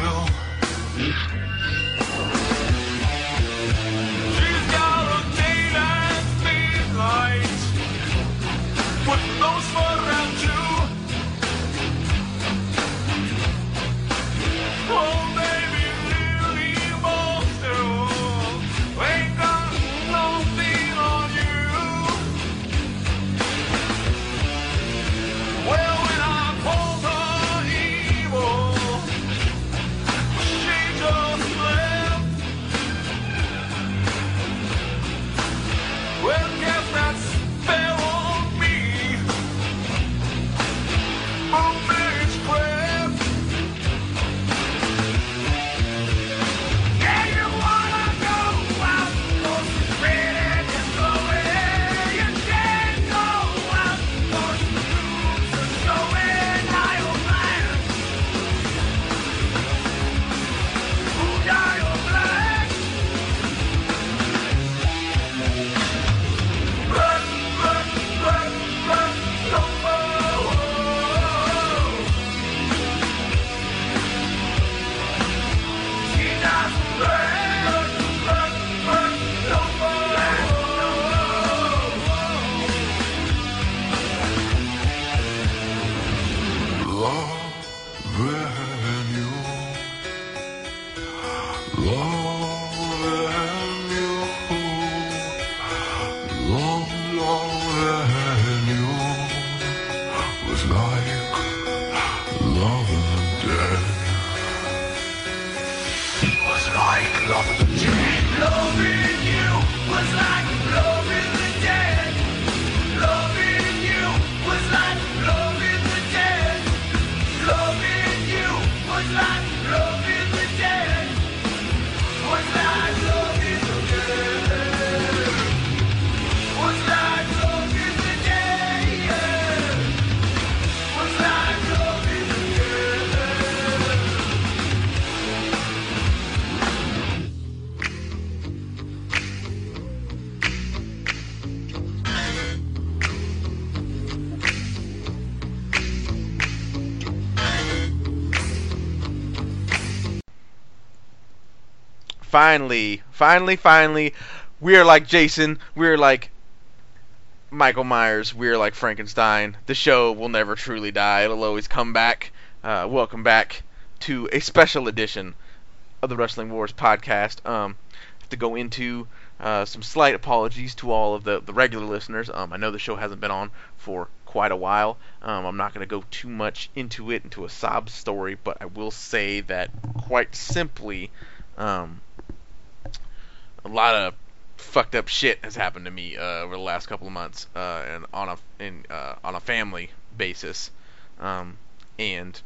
she Finally, finally, finally, we're like Jason. We're like Michael Myers. We're like Frankenstein. The show will never truly die. It'll always come back. Uh, welcome back to a special edition of the Wrestling Wars podcast. Um, have to go into uh, some slight apologies to all of the, the regular listeners. Um, I know the show hasn't been on for quite a while. Um, I'm not going to go too much into it, into a sob story, but I will say that quite simply, um, a lot of fucked up shit has happened to me uh, over the last couple of months, uh, and on a in, uh, on a family basis, um, and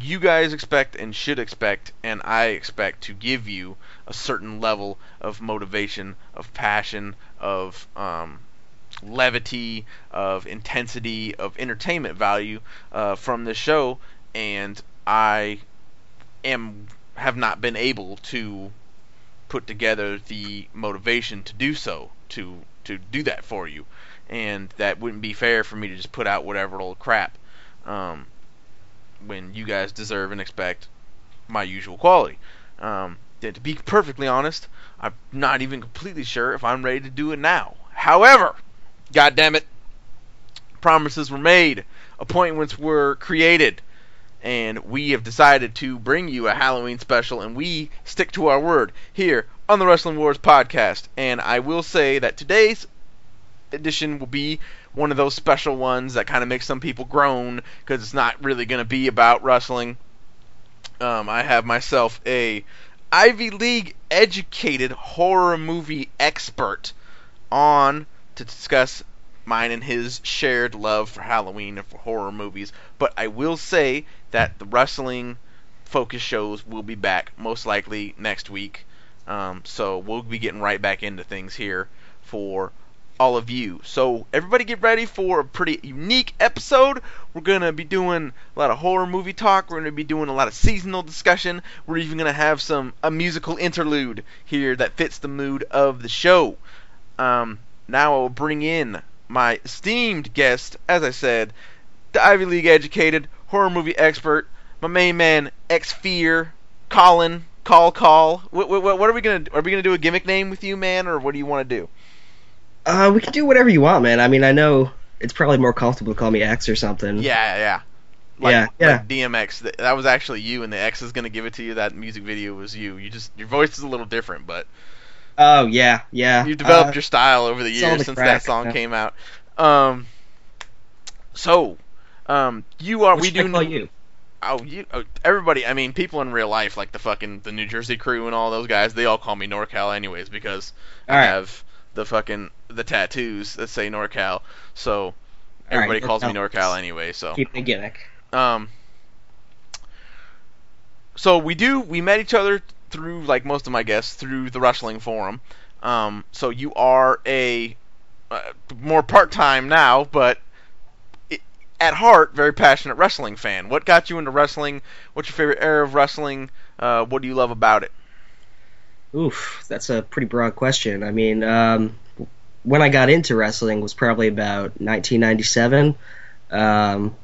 you guys expect and should expect, and I expect to give you a certain level of motivation, of passion, of um, levity, of intensity, of entertainment value uh, from this show, and I am have not been able to put together the motivation to do so, to to do that for you, and that wouldn't be fair for me to just put out whatever old crap, um, when you guys deserve and expect my usual quality. Um, to be perfectly honest, I'm not even completely sure if I'm ready to do it now. However, God damn it, promises were made, appointments were created, and we have decided to bring you a Halloween special, and we stick to our word here on the Wrestling Wars podcast. And I will say that today's edition will be one of those special ones that kind of makes some people groan because it's not really going to be about wrestling. Um, I have myself a Ivy League educated horror movie expert on to discuss mine and his shared love for Halloween and for horror movies. But I will say that the wrestling focus shows will be back most likely next week. Um, so we'll be getting right back into things here for all of you. So everybody get ready for a pretty unique episode. We're gonna be doing a lot of horror movie talk. We're gonna be doing a lot of seasonal discussion. We're even gonna have some a musical interlude here that fits the mood of the show. Um, now I will bring in my esteemed guest, as I said, the Ivy League educated horror movie expert, my main man, X Fear, Colin. Call, call. What, what, what are we gonna? Are we gonna do a gimmick name with you, man, or what do you want to do? Uh, we can do whatever you want, man. I mean, I know it's probably more comfortable to call me X or something. Yeah, yeah. Like, Yeah, yeah. Like DMX, that was actually you, and the X is gonna give it to you. That music video was you. You just your voice is a little different, but Oh yeah, yeah. you've developed Uh, your style over the years the since crack, that song yeah. came out. Um, so, um, you are what we should I do call you? Oh, you oh, everybody. I mean, people in real life, like the fucking the New Jersey crew and all those guys, they all call me NorCal anyways because All I right. have the fucking the tattoos that say NorCal. So All right, everybody calls me NorCal. NorCal anyway. So Keep the gimmick. um, so we do we met each other through like most of my guests through the wrestling forum. Um, so you are a uh, more part time now, but i at heart very passionate wrestling fan. What got you into wrestling? What's your favorite era of wrestling? Uh, what do you love about it? Oof, that's a pretty broad question. I mean, um, when I got into wrestling was probably about 1997. Um,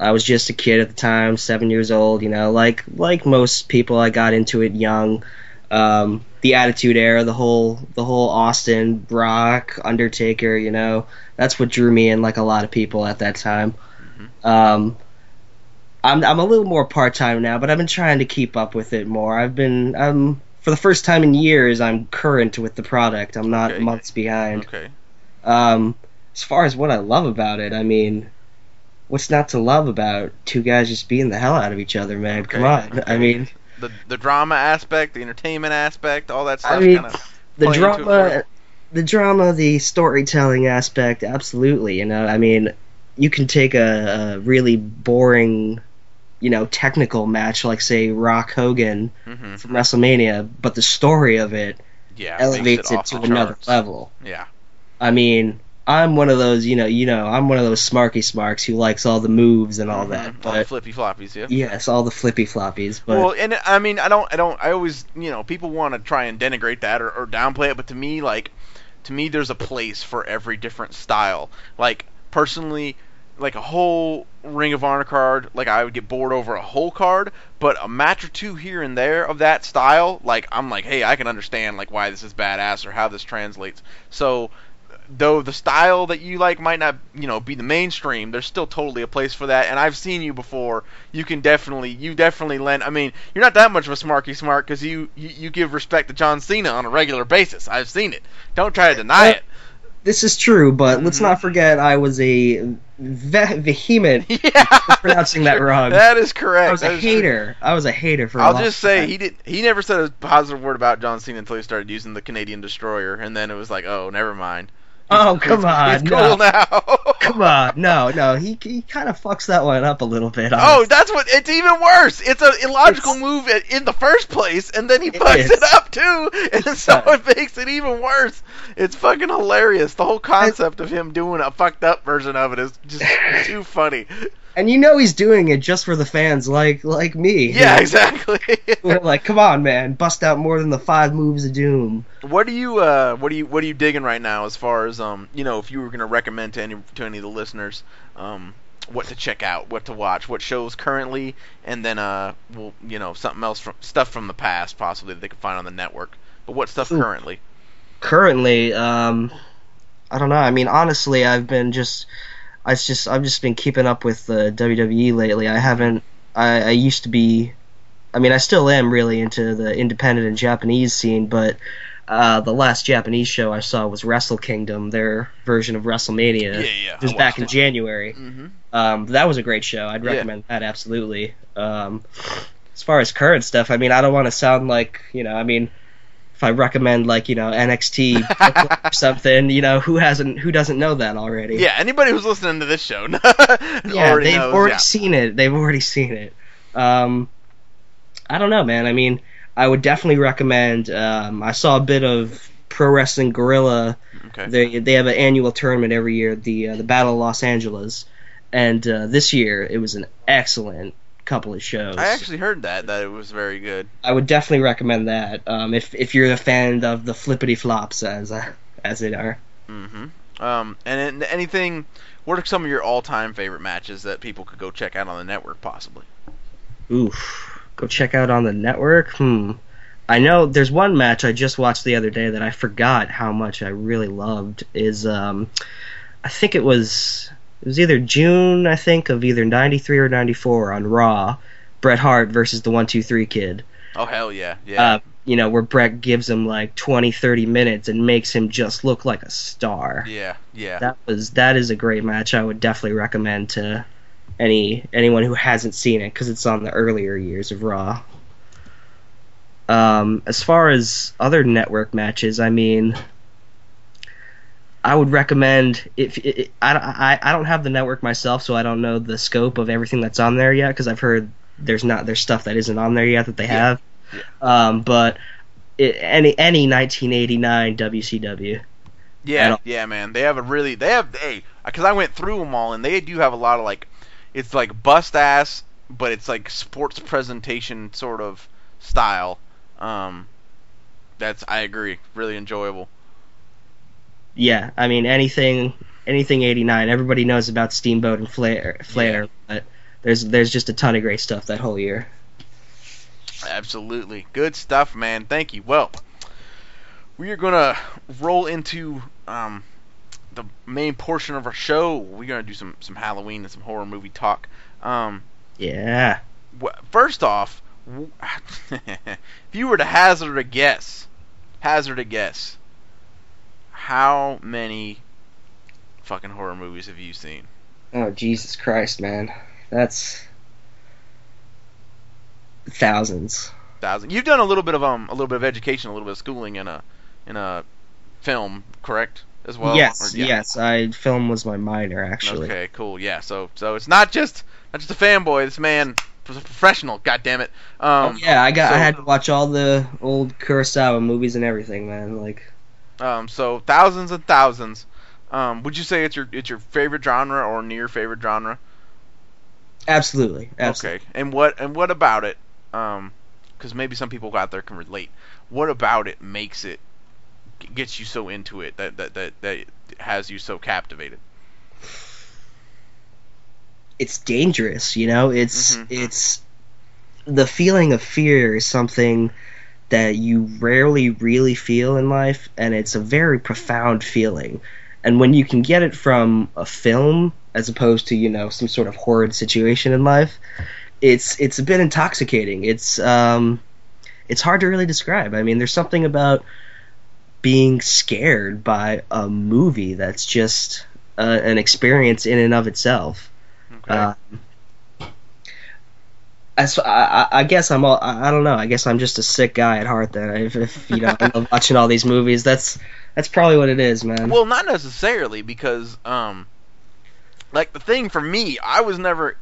I was just a kid at the time, seven years old. You know, like like most people, I got into it young. Um, the Attitude Era, the whole the whole Austin, Brock, Undertaker. You know, that's what drew me in, like a lot of people at that time. Um, I'm I'm a little more part time now, but I've been trying to keep up with it more. I've been um for the first time in years, I'm current with the product. I'm not Okay. months behind. Okay. Um, as far as what I love about it, I mean, what's not to love about two guys just beating the hell out of each other, man? Come on. okay. I mean, The the drama aspect, the entertainment aspect, all that stuff. I mean, the play into it for drama, the drama, the storytelling aspect, absolutely. You know, I mean, you can take a, a really boring, you know, technical match like say Rock Hogan hmm from WrestleMania, but the story of it Yeah, elevates makes it, to another charts. level. Yeah. I mean, I'm one of those, you know, you know, I'm one of those smarky smarks who likes all the moves and all Mhm. that. All the flippy floppies, yeah. yes, all the flippy floppies. But well, and I mean, I don't, I don't, I always, you know, people want to try and denigrate that or, or downplay it, but to me, like, to me, there's a place for every different style. Like, personally, like a whole Ring of Honor card, like I would get bored over a whole card, but a match or two here and there of that style, like I'm like, hey, I can understand like why this is badass or how this translates. So though the style that you like might not, you know, be the mainstream, there's still totally a place for that. And I've seen you before. You can definitely, you definitely lend. I mean, you're not that much of a smarky smart because you, you you give respect to John Cena on a regular basis. I've seen it. Don't try to deny it. this is true. But let's Mhm. not forget, I was a ve- vehement Yeah, pronouncing that wrong. That is correct. I was That a is true. hater. I was a hater for. I'll just say time. he did. He never said a positive word about John Cena until he started using the Canadian Destroyer, and then it was like, oh, never mind. Oh come on! He's no. cool now. Come on, no, no. He he kind of fucks that one up a little bit. Oh, that's what. It's even worse. It's an illogical It's- move i- in the first place, and then he fucks is. it up too, and so it makes it even worse. It's fucking hilarious. The whole concept of him doing a fucked up version of it is just too funny. And you know he's doing it just for the fans, like like me. Yeah, who- exactly. who are like, come on, man, bust out more than the five moves of doom. what are you uh what are you what are you digging right now as far as um you know if you were gonna recommend to any to any of the listeners um what to check out, what to watch, what shows currently, and then uh well you know something else from stuff from the past possibly that they can find on the network. But what stuff Ooh. currently? currently, um, I don't know. I mean, honestly, I've been just, I just, I've just been keeping up with the WWE lately. I haven't. I, I used to be. I mean, I still am really into the independent and Japanese scene, but uh, the last Japanese show I saw was Wrestle Kingdom, their version of WrestleMania. Yeah, yeah. It was back in January. Mm-hmm. Um, that was a great show. I'd Yeah. recommend that absolutely. Um, as far as current stuff, I mean, I don't want to sound like you know. I mean, if I recommend like you know NXT or something, you know who hasn't who doesn't know that already? Yeah, anybody who's listening to this show yeah, already they've knows. already yeah. seen it. They've already seen it. Um, I don't know, man. I mean, I would definitely recommend. Um, I saw a bit of Pro Wrestling Guerrilla. Okay. They they have an annual tournament every year, the uh, the Battle of Los Angeles, and uh, this year it was an excellent couple of shows. I actually heard that that it was very good. I would definitely recommend that. Um, if if you're a fan of the flippity flops as uh, as it are. Mm-hmm. Um, and anything. What are some of your all-time favorite matches that people could go check out on the network, possibly? Oof. Go check out on the network. Hmm. I know there's one match I just watched the other day that I forgot how much I really loved. Is um, I think it was it was either June I think of either '93 or '94 on Raw, Bret Hart versus the One Two Three Kid. Oh hell yeah, yeah. Uh, you know where Bret gives him like 20, 30 minutes and makes him just look like a star. yeah, yeah. That was that is a great match. I would definitely recommend to any anyone who hasn't seen it because it's on the earlier years of Raw. Um, as far as other network matches, I mean, I would recommend if it, I, I I don't have the network myself, so I don't know the scope of everything that's on there yet because I've heard there's not there's stuff that isn't on there yet that they Yeah. have. Um, but it, any any 1989 WCW. Yeah, yeah, man. They have a really they have hey because I went through them all and they do have a lot of like it's like bust ass, but it's like sports presentation sort of style. Um, that's I agree, really enjoyable. Yeah, I mean anything anything 89. Everybody knows about Steamboat and Flair, Flair, but there's there's just a ton of great stuff that whole year. Absolutely, good stuff, man. Thank you. Well, we are gonna roll into um the main portion of our show. We're gonna do some some Halloween and some horror movie talk. Um, Yeah. First off, if you were to hazard a guess, hazard a guess, how many fucking horror movies have you seen? Oh Jesus Christ, man, that's thousands. Thousand. You've done a little bit of um, a little bit of education, a little bit of schooling in a in a film, correct? As well. yes, Or- yeah. yes. I film was my minor actually. Okay, cool. Yeah. So so it's not just not just a fanboy. This man was a professional. God damn it. Um, oh, yeah, I got. so- I had to watch all the old Kurosawa movies and everything, man. Like, Um, so thousands and thousands. Um, would you say it's your it's your favorite genre or near favorite genre? absolutely, absolutely. Okay. And what and what about it? Um, because maybe some people out there can relate. What about it makes it gets you so into it that that that, that has you so captivated? It's dangerous, you know. It's Mhm. it's the feeling of fear is something that you rarely really feel in life, and it's a very profound feeling. And when you can get it from a film as opposed to you know some sort of horrid situation in life, it's it's a bit intoxicating. It's um, it's hard to really describe. I mean, there's something about being scared by a movie that's just uh, an experience in and of itself. Okay. Um, I, I- I guess I'm all, I don't know. I guess I'm just a sick guy at heart. Then if, if you know I love watching all these movies, that's that's probably what it is, man. Well, not necessarily because um like the thing for me, I was never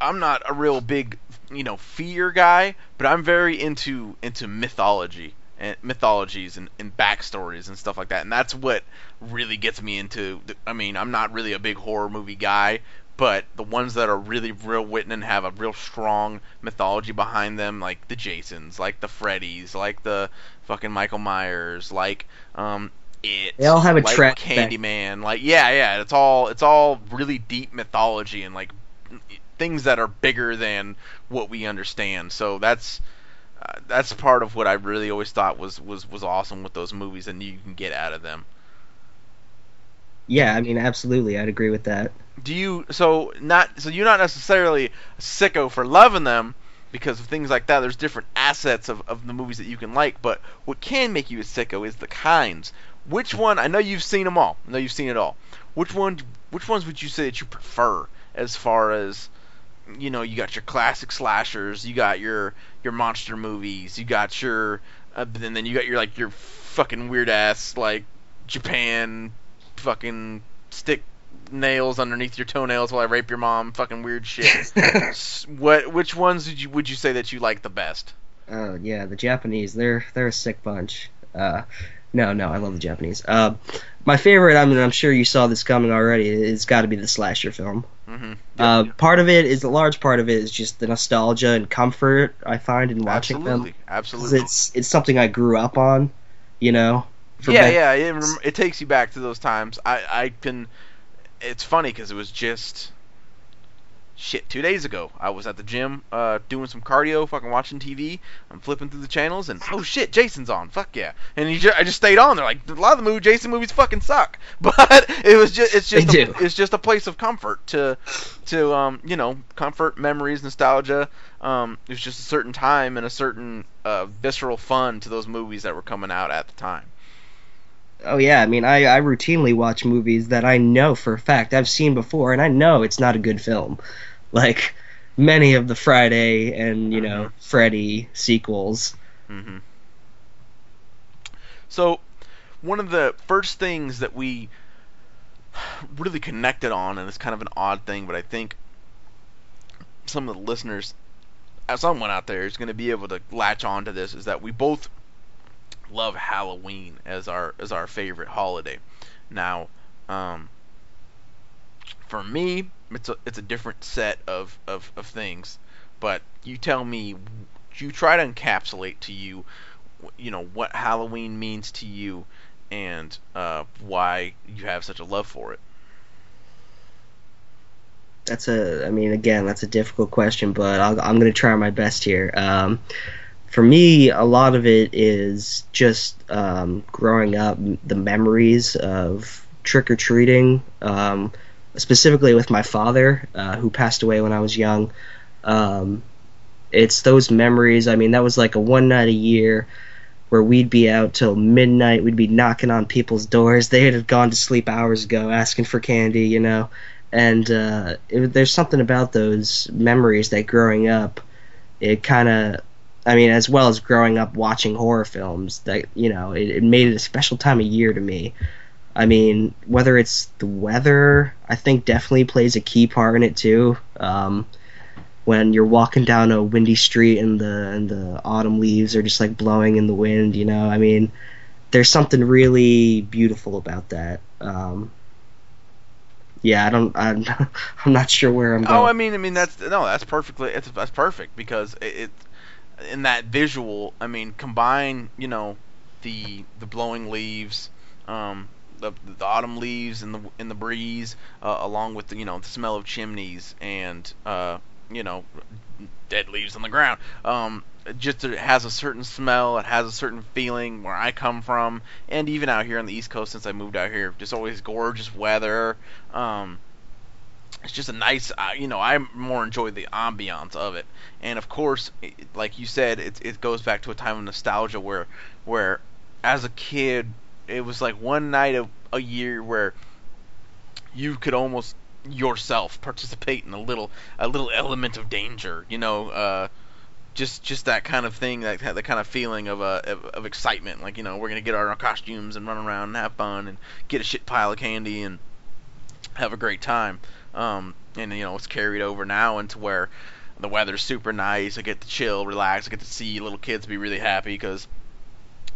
I'm not a real big, you know, fear guy, but I'm very into into mythology and mythologies and, and backstories and stuff like that. And that's what really gets me into the, I mean, I'm not really a big horror movie guy, but the ones that are really real written and have a real strong mythology behind them, like the Jasons, like the Freddys, like the fucking Michael Myers, like um it They all have a like track back- Candyman, like yeah, yeah, it's all it's all really deep mythology and like things that are bigger than what we understand. So that's uh, that's part of what I really always thought was was was awesome with those movies and you can get out of them. yeah, I mean, absolutely, I'd agree with that. Do you so not so you're not necessarily a sicko for loving them because of things like that. There's different assets of, of the movies that you can like, but what can make you a sicko is the kinds. Which one? I know you've seen them all. I know you've seen it all. Which one? Which ones would you say that you prefer as far as you know? You got your classic slashers. You got your your monster movies. You got your uh, then then you got your like your fucking weird ass like Japan fucking stick nails underneath your toenails while I rape your mom fucking weird shit. What which ones did you would you say that you like the best? Oh yeah, the Japanese. They're they're a sick bunch. Uh, no, no, I love the Japanese. Uh, my favorite. I mean, I'm sure you saw this coming already. It's got to be the slasher film. Mm-hmm. Uh, part of it is a large part of it is just the nostalgia and comfort I find in watching them. absolutely, them. absolutely. It's it's something I grew up on. You know. yeah, ben- yeah, it, it takes you back to those times. I I can. It's funny because it was just shit. Two days ago, I was at the gym uh, doing some cardio, fucking watching TV. I'm flipping through the channels, and oh shit, Jason's on. Fuck yeah! And he ju- I just stayed on. They're like a lot of the movie Jason movies fucking suck, but it was just it's just a, it's just a place of comfort to to um you know comfort, memories, nostalgia. Um, it was just a certain time and a certain uh, visceral fun to those movies that were coming out at the time. Oh yeah, I mean, I, I routinely watch movies that I know for a fact I've seen before, and I know it's not a good film. Like many of the Friday and you know Freddy sequels. hmm So, one of the first things that we really connected on, and it's kind of an odd thing, but I think some of the listeners, uh, someone out there is going to be able to latch on to this, is that we both love Halloween as our as our favorite holiday. Now, um, for me, it's a it's a different set of, of, of things. But you tell me, you try to encapsulate to you, you know, what Halloween means to you, and uh, why you have such a love for it. That's a, I mean, again, that's a difficult question, but I'll, I'm going to try my best here. Um, for me, a lot of it is just um, growing up, the memories of trick or treating, um, specifically with my father, uh, who passed away when I was young. Um, it's those memories. I mean, that was like a one night a year where we'd be out till midnight. We'd be knocking on people's doors. They had gone to sleep hours ago, asking for candy, you know and uh, it, there's something about those memories that growing up, it kind of, I mean, as well as growing up watching horror films, that you know, it, it made it a special time of year to me. I mean, whether it's the weather, I think definitely plays a key part in it too. Um, when you're walking down a windy street and the and the autumn leaves are just like blowing in the wind, you know, I mean, there's something really beautiful about that. Um, yeah, I don't. I'm, I'm not sure where I'm going. Oh, I mean, I mean that's no, that's perfectly, it's, that's perfect because it, it, in that visual, I mean, combine, you know, the the blowing leaves, um, the the autumn leaves in the in the breeze, uh, along with the you know the smell of chimneys and uh, you know, dead leaves on the ground. Um, it just it has a certain smell. It has a certain feeling where I come from, and even out here on the East Coast since I moved out here, just always gorgeous weather. Um, it's just a nice, uh, you know, I more enjoy the ambiance of it. And of course, like you said, it it goes back to a time of nostalgia where where as a kid it was like one night of a year where you could almost yourself participate in a little a little element of danger, you know, uh just just that kind of thing, that that kind of feeling of uh, of, of excitement, like you know we're gonna get our costumes and run around and have fun and get a shit pile of candy and have a great time. Um, and you know it's carried over now into where the weather's super nice. I get to chill, relax. I get to see little kids be really happy because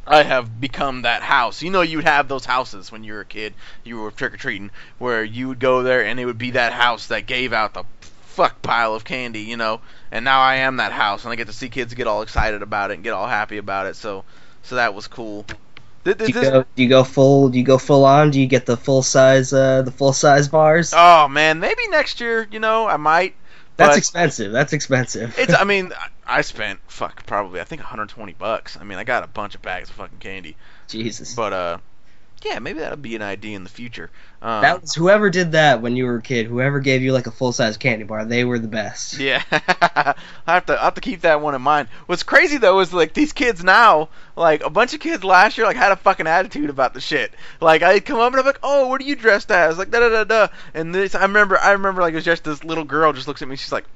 I have become that house. You know, you'd have those houses when you were a kid. You were trick or treating, where you would go there and it would be that house that gave out the fuck pile of candy. You know, and now I am that house, and I get to see kids get all excited about it and get all happy about it. So, so that was cool. Th- do you go? Do you go full? Do you go full on? Do you get the full size? Uh, the full size bars? oh man, maybe next year. You know, I might. That's but- expensive. That's expensive. It's. I mean, I- I spent fuck probably I think 120 bucks. I mean, I got a bunch of bags of fucking candy. Jesus. But uh, yeah, maybe that'll be an idea in the future. Um, that was whoever did that when you were a kid. Whoever gave you like a full size candy bar, they were the best. yeah, I have to I have to keep that one in mind. What's crazy though is like these kids now, like a bunch of kids last year, like had a fucking attitude about the shit. Like I'd come up and I'm like, oh, what are you dressed as? Like da da da da. And this, I remember, I remember like it was just this little girl just looks at me. She's like,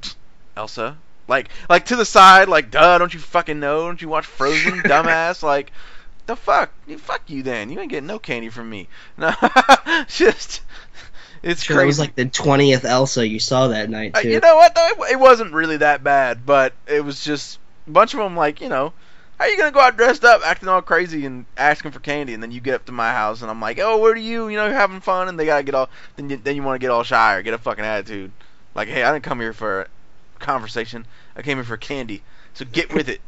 Elsa, Like like to the side, like duh, don't you fucking know? Don't you watch Frozen, dumbass? Like the fuck, you fuck you then. You ain't getting no candy from me. No, just it's Sure, crazy. it was like the twentieth Elsa you saw that night Uh, you know what though? It, it wasn't really that bad, but it was just a bunch of them. Like you know, how you gonna go out dressed up, acting all crazy, and asking for candy, and then you get up to my house, and I'm like, oh, where are you? You know, you're having fun, and they gotta get all. Then you, then you want to get all shy or get a fucking attitude. Like, hey, I didn't come here for a conversation. I came here for candy. So get with it.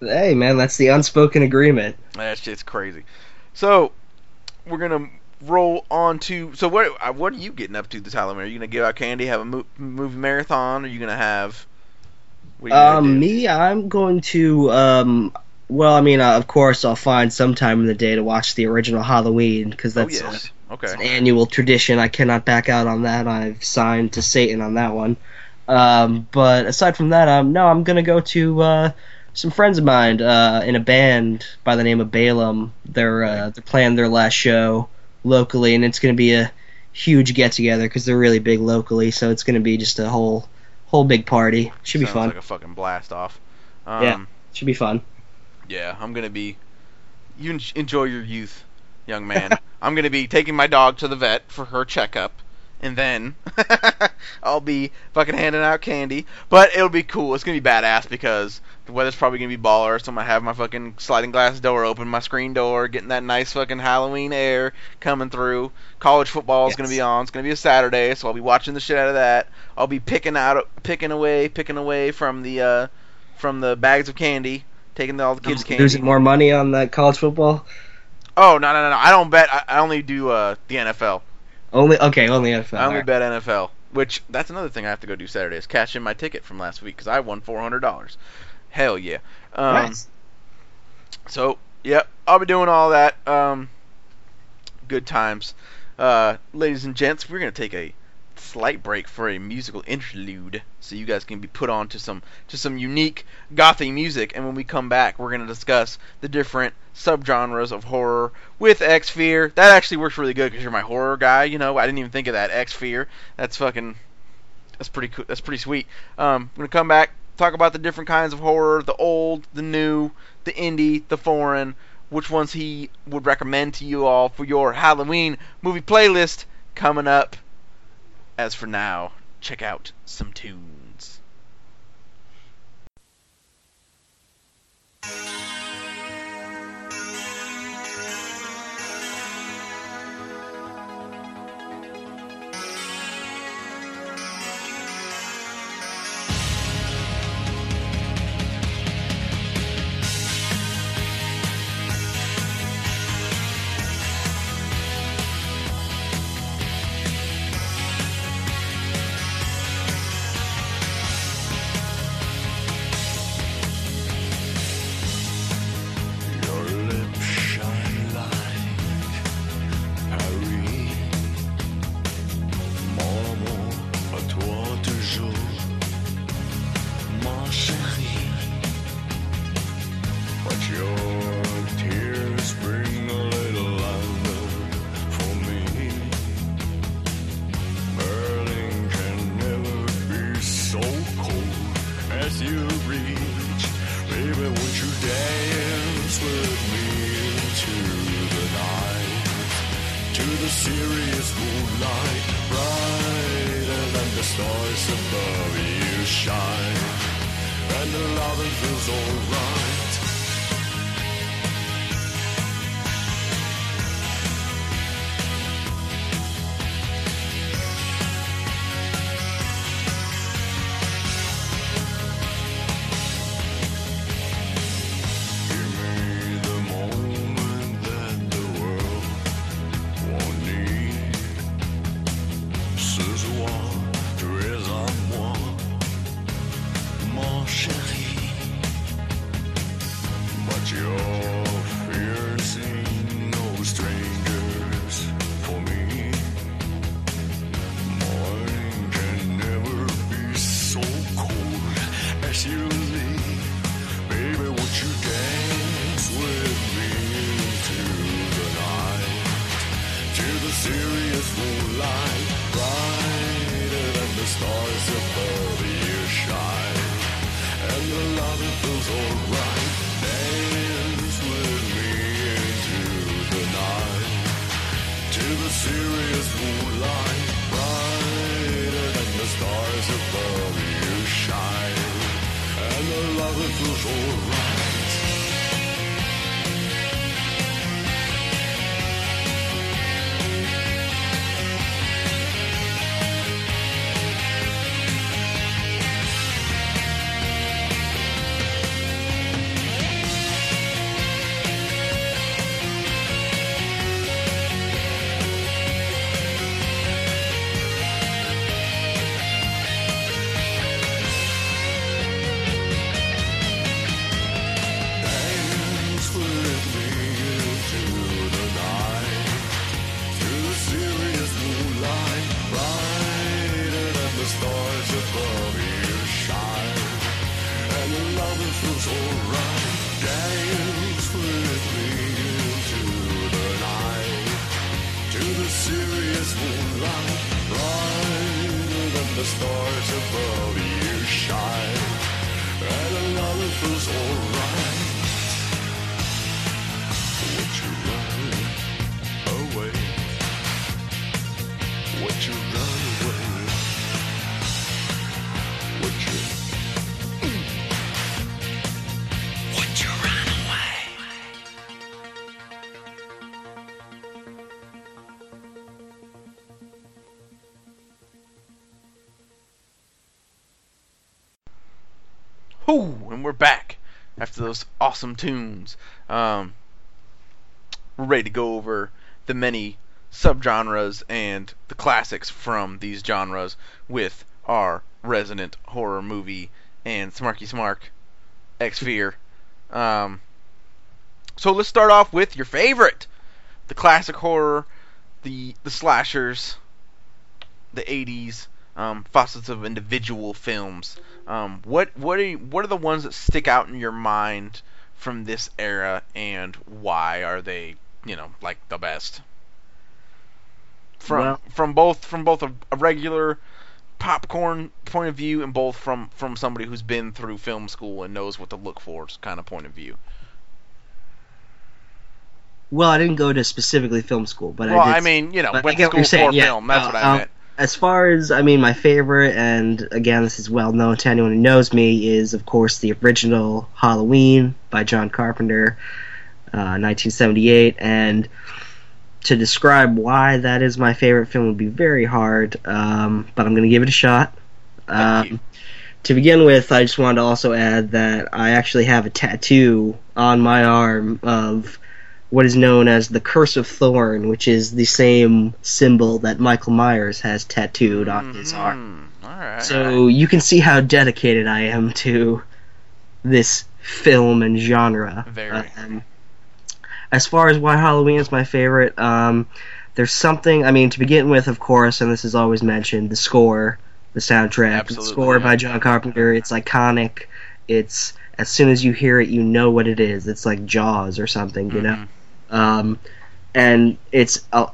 Hey man, that's the unspoken agreement. That shit's crazy. So we're gonna roll on to. So what? uh, What are you getting up to this Halloween? Are you gonna give out candy, have a mo- movie marathon? Are you gonna have? You gonna Um, me, I'm going to. Um, well, I mean, uh, of course, I'll find some time in the day to watch the original Halloween because Oh that's uh, yes. it's an annual tradition. I cannot back out on that. I've signed to Satan on that one. Um, but aside from that, um, no, I'm gonna go to uh, some friends of mine uh, in a band by the name of Balaam. They're uh, they're playing their last show locally, and it's gonna be a huge get together because they're really big locally. So it's gonna be just a whole whole big party. Should be Sounds fun. Like a fucking blast off. Um, Yeah. Should be fun. Yeah, I'm gonna be. You enjoy your youth, young man. I'm gonna be taking my dog to the vet for her checkup, and then I'll be fucking handing out candy. But it'll be cool. It's gonna be badass because the weather's probably gonna be baller. So I'm gonna have my fucking sliding glass door open, my screen door, getting that nice fucking Halloween air coming through. College football is Yes. gonna be on. It's gonna be a Saturday, so I'll be watching the shit out of that. I'll be picking out, picking away, picking away from the uh, from the bags of candy, taking all the kids' candy. Losing more money on that college football. Oh no no no! no. I don't bet. I, I only do uh, the NFL. Only okay, only NFL. I only alright. bet NFL. Which that's another thing I have to go do Saturday is cash in my ticket from last week because I won four hundred dollars. Hell yeah! Um, Nice. So yep, I'll be doing all that. Um, good times, uh, ladies and gents. We're gonna take a slight break for a musical interlude, so you guys can be put on to some to some unique gothy music. And when we come back, we're gonna discuss the different subgenres of horror with X Fear. That actually works really good because you're my horror guy. You know, I didn't even think of that X Fear. That's fucking. That's pretty cool. That's pretty sweet. Um, I'm gonna come back, talk about the different kinds of horror, the old, the new, the indie, the foreign, which ones he would recommend to you all for your Halloween movie playlist coming up. As for now, check out some tunes. We're back after those awesome tunes. Um, we're ready to go over the many subgenres and the classics from these genres with our resident horror movie and Smarky Smark X Fear. Um, so let's start off with your favorite, the classic horror, the the slashers, the 80s um, facets of individual films. Um, what what are you, what are the ones that stick out in your mind from this era, and why are they you know like the best? From Well- from both from both a, a regular popcorn point of view and both from from somebody who's been through film school and knows what to look for kind of point of view. Well, I didn't go to specifically film school, but well, I did. I mean, you know, but I went to what school you're saying, for yeah. film. That's Uh, what I um, meant. As far as I mean, my favorite, and again, this is well known to anyone who knows me, is of course the original Halloween by John Carpenter, uh, 1978. And to describe why that is my favorite film would be very hard, um, but I'm going to give it a shot. Um, to begin with, I just wanted to also add that I actually have a tattoo on my arm of what is known as the Curse of Thorn, which is the same symbol that Michael Myers has tattooed on his arm. All right. So you can see how dedicated I am to this film and genre. Very. Um, as far as why Halloween is my favorite, um, there's something. I mean, to begin with, of course, and this is always mentioned, the score, the soundtrack, Absolutely, the score yeah. by John Carpenter. It's iconic. It's as soon as you hear it, you know what it is. It's like Jaws or something, you know. Um, and it's uh,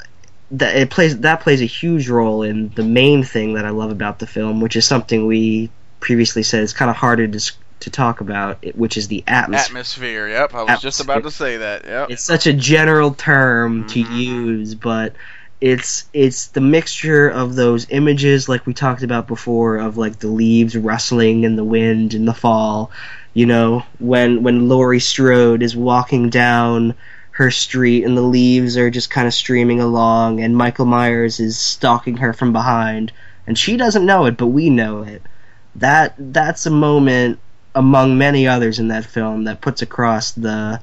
that it plays that plays a huge role in the main thing that I love about the film, which is something we previously said is kind of harder to to talk about, which is the atmosphere. Atmosphere. Yep, I was just about to say that. Yep. It's such a general term to Mhm. use, but it's it's the mixture of those images like we talked about before of like the leaves rustling in the wind in the fall. You know, when when Laurie Strode is walking down her street and the leaves are just kind of streaming along and Michael Myers is stalking her from behind and she doesn't know it but we know it. That that's a moment among many others in that film that puts across the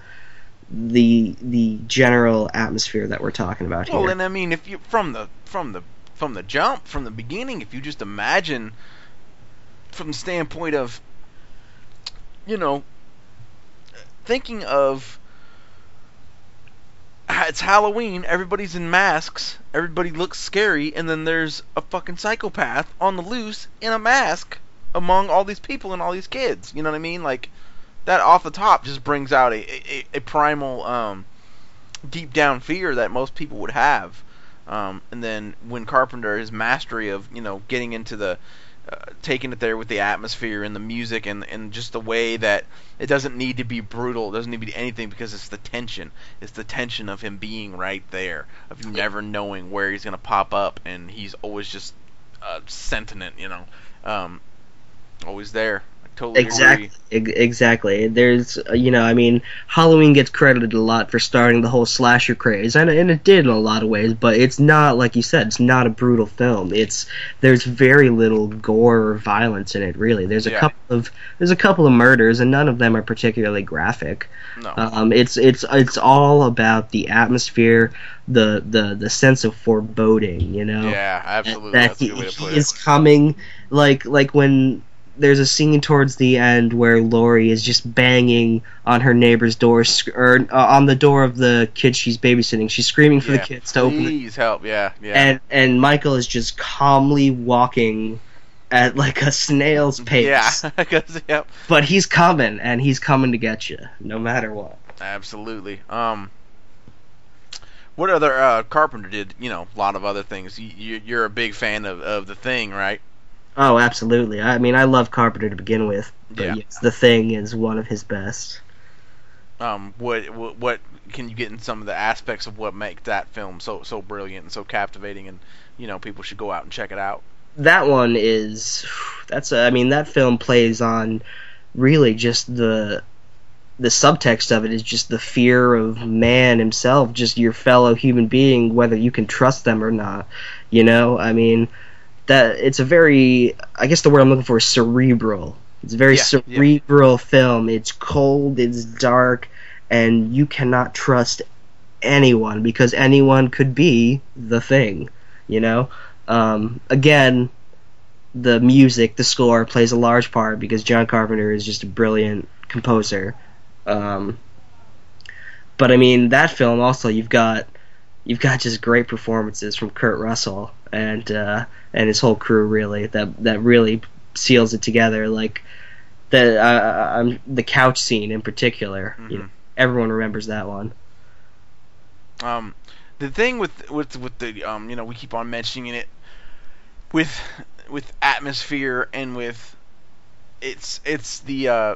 the the general atmosphere that we're talking about here. Well, and I mean, if you from the from the from the jump from the beginning, if you just imagine from the standpoint of, you know, thinking of it's Halloween, everybody's in masks, everybody looks scary, and then there's a fucking psychopath on the loose in a mask among all these people and all these kids. You know what I mean? Like that off the top just brings out a a, a primal um deep down fear that most people would have. Um, and then when Carpenter, his mastery of you know getting into the uh, taking it there with the atmosphere and the music and and just the way that it doesn't need to be brutal, it doesn't need to be anything because it's the tension. It's the tension of him being right there, of you never knowing where he's gonna pop up, and he's always just uh, sentient, you know, um, always there, totally Exactly. agree. Exactly. There's, uh, you know, I mean, Halloween gets credited a lot for starting the whole slasher craze, and, and it did in a lot of ways. But it's not, like you said, it's not a brutal film. It's there's very little gore or violence in it. Really, there's a Yeah. couple of there's a couple of murders, and none of them are particularly graphic. No. Um, it's it's it's all about the atmosphere, the the the sense of foreboding. You know yeah, absolutely. that That's he, good way to put he is coming like like when there's a scene towards the end where Laurie is just banging on her neighbor's door sc- or uh, on the door of the kid she's babysitting she's screaming for Yeah, the kids to open Please help. Yeah, yeah. and and Michael is just calmly walking at like a snail's pace yeah, because yep, but he's coming and he's coming to get you no matter what absolutely. Um, what other uh, Carpenter did? You know, a lot of other things. You, you, you're a big fan of, of the Thing, right? Oh absolutely I mean I love Carpenter to begin with but Yeah. yes the thing is one of his best Um, what, what what can you get in some of the aspects of what makes that film so so brilliant and so captivating, and you know people should go out and check it out. that one is that's a, I mean that film plays on really just the the subtext of it is just the fear of man himself, just your fellow human being, whether you can trust them or not. You know, I mean that it's a very I guess the word I'm looking for is cerebral. It's a very Yeah, yeah. cerebral film. It's cold, it's dark, and you cannot trust anyone because anyone could be the thing. You know, um, again, the music, the score plays a large part because John Carpenter is just a brilliant composer. Um, but I mean, that film also you've got you've got just great performances from Kurt Russell and uh, and his whole crew really that that really seals it together. Like the uh, um, the couch scene in particular, you know, everyone remembers that one. Um, the thing with with with the um, you know, we keep on mentioning it with with atmosphere and with it's it's the uh,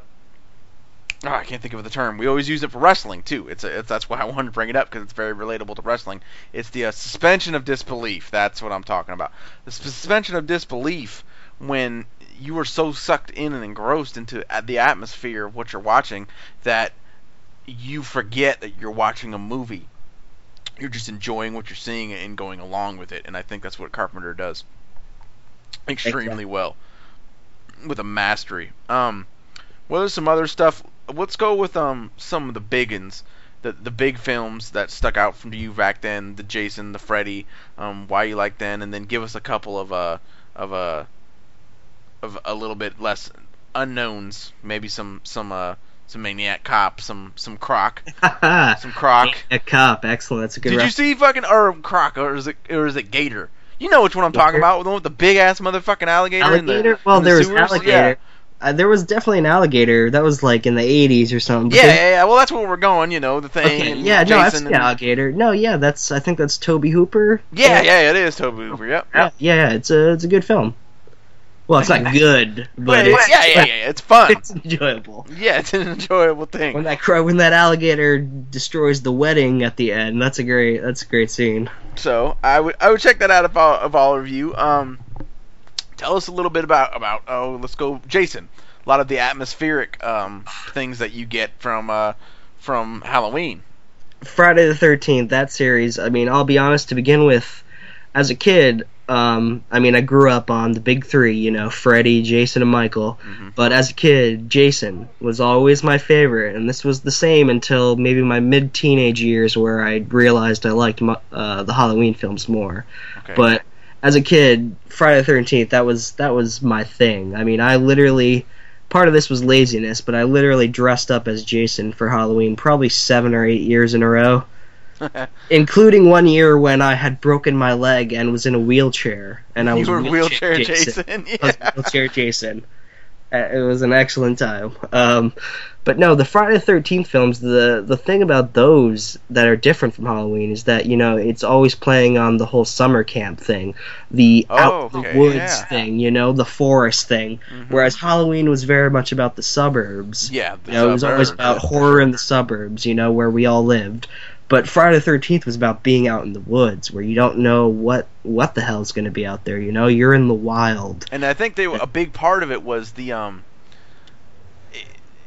oh, I can't think of the term. We always use it for wrestling too. It's, a, it's that's why I wanted to bring it up because it's very relatable to wrestling. It's the uh, suspension of disbelief. That's what I'm talking about. The suspension of disbelief when you are so sucked in and engrossed into uh, the atmosphere of what you're watching that you forget that you're watching a movie. You're just enjoying what you're seeing and going along with it, and I think that's what Carpenter does extremely Exactly. well with a mastery. Um, what are some other stuff? Let's go with um some of the big uns, the the big films that stuck out from you back then. The Jason, the Freddy, um, why you like then, and then give us a couple of uh of uh of a little bit less unknowns. Maybe some some uh some Maniac Cop, some some Croc, some Croc. a cop, excellent. That's a good. Did you see fucking or Croc or is it or is it Gator? You know which one I'm talking about, the one with the big ass motherfucking alligator. in the- alligator? well, the there was sewers? alligator. Uh, there was definitely an alligator. That was like in the 80s or something. Yeah, yeah, yeah. Well, that's where we're going. You know, the thing. Okay, and yeah, no, I've seen and- alligator. No, yeah, that's I think that's Tobe Hooper. Yeah, yeah, it is Tobe Hooper. Yep. yeah, yeah, yeah, It's a it's a good film. Well, it's not good, but But it's, yeah, yeah, yeah. It's fun. it's enjoyable. yeah, it's an enjoyable thing. When that when that alligator destroys the wedding at the end, that's a great that's a great scene. So I would I would check that out if all, of all of you. Um, tell us a little bit about about oh let's go Jason. A lot of the atmospheric um things that you get from uh from Halloween. Friday the Thirteenth, that series. I mean, I'll be honest. To begin with, as a kid, um, I mean, I grew up on the big three. You know, Freddy, Jason, and Michael. Mhm. But as a kid, Jason was always my favorite, and this was the same until maybe my mid-teenage years, where I realized I liked uh, the Halloween films more. Okay. But as a kid, Friday the Thirteenth, that was that was my thing. I mean, I literally part of this was laziness, but I literally dressed up as Jason for Halloween probably seven or eight years in a row, including one year when I had broken my leg and was in a wheelchair, and I was were wheelchair Jason. I was Yeah. wheelchair Jason. It was an excellent time. Um, but no, the Friday the Thirteenth films. The the thing about those that are different from Halloween is that you know it's always playing on the whole summer camp thing, the Oh, out okay, the woods yeah. thing, you know, the forest thing. Mhm. Whereas Halloween was very much about the suburbs. yeah, the You know, it was always about horror in the suburbs, you know, where we all lived. But Friday the Thirteenth was about being out in the woods, where you don't know what what the hell's going to be out there. You know, you're in the wild. And I think they a big part of it was the um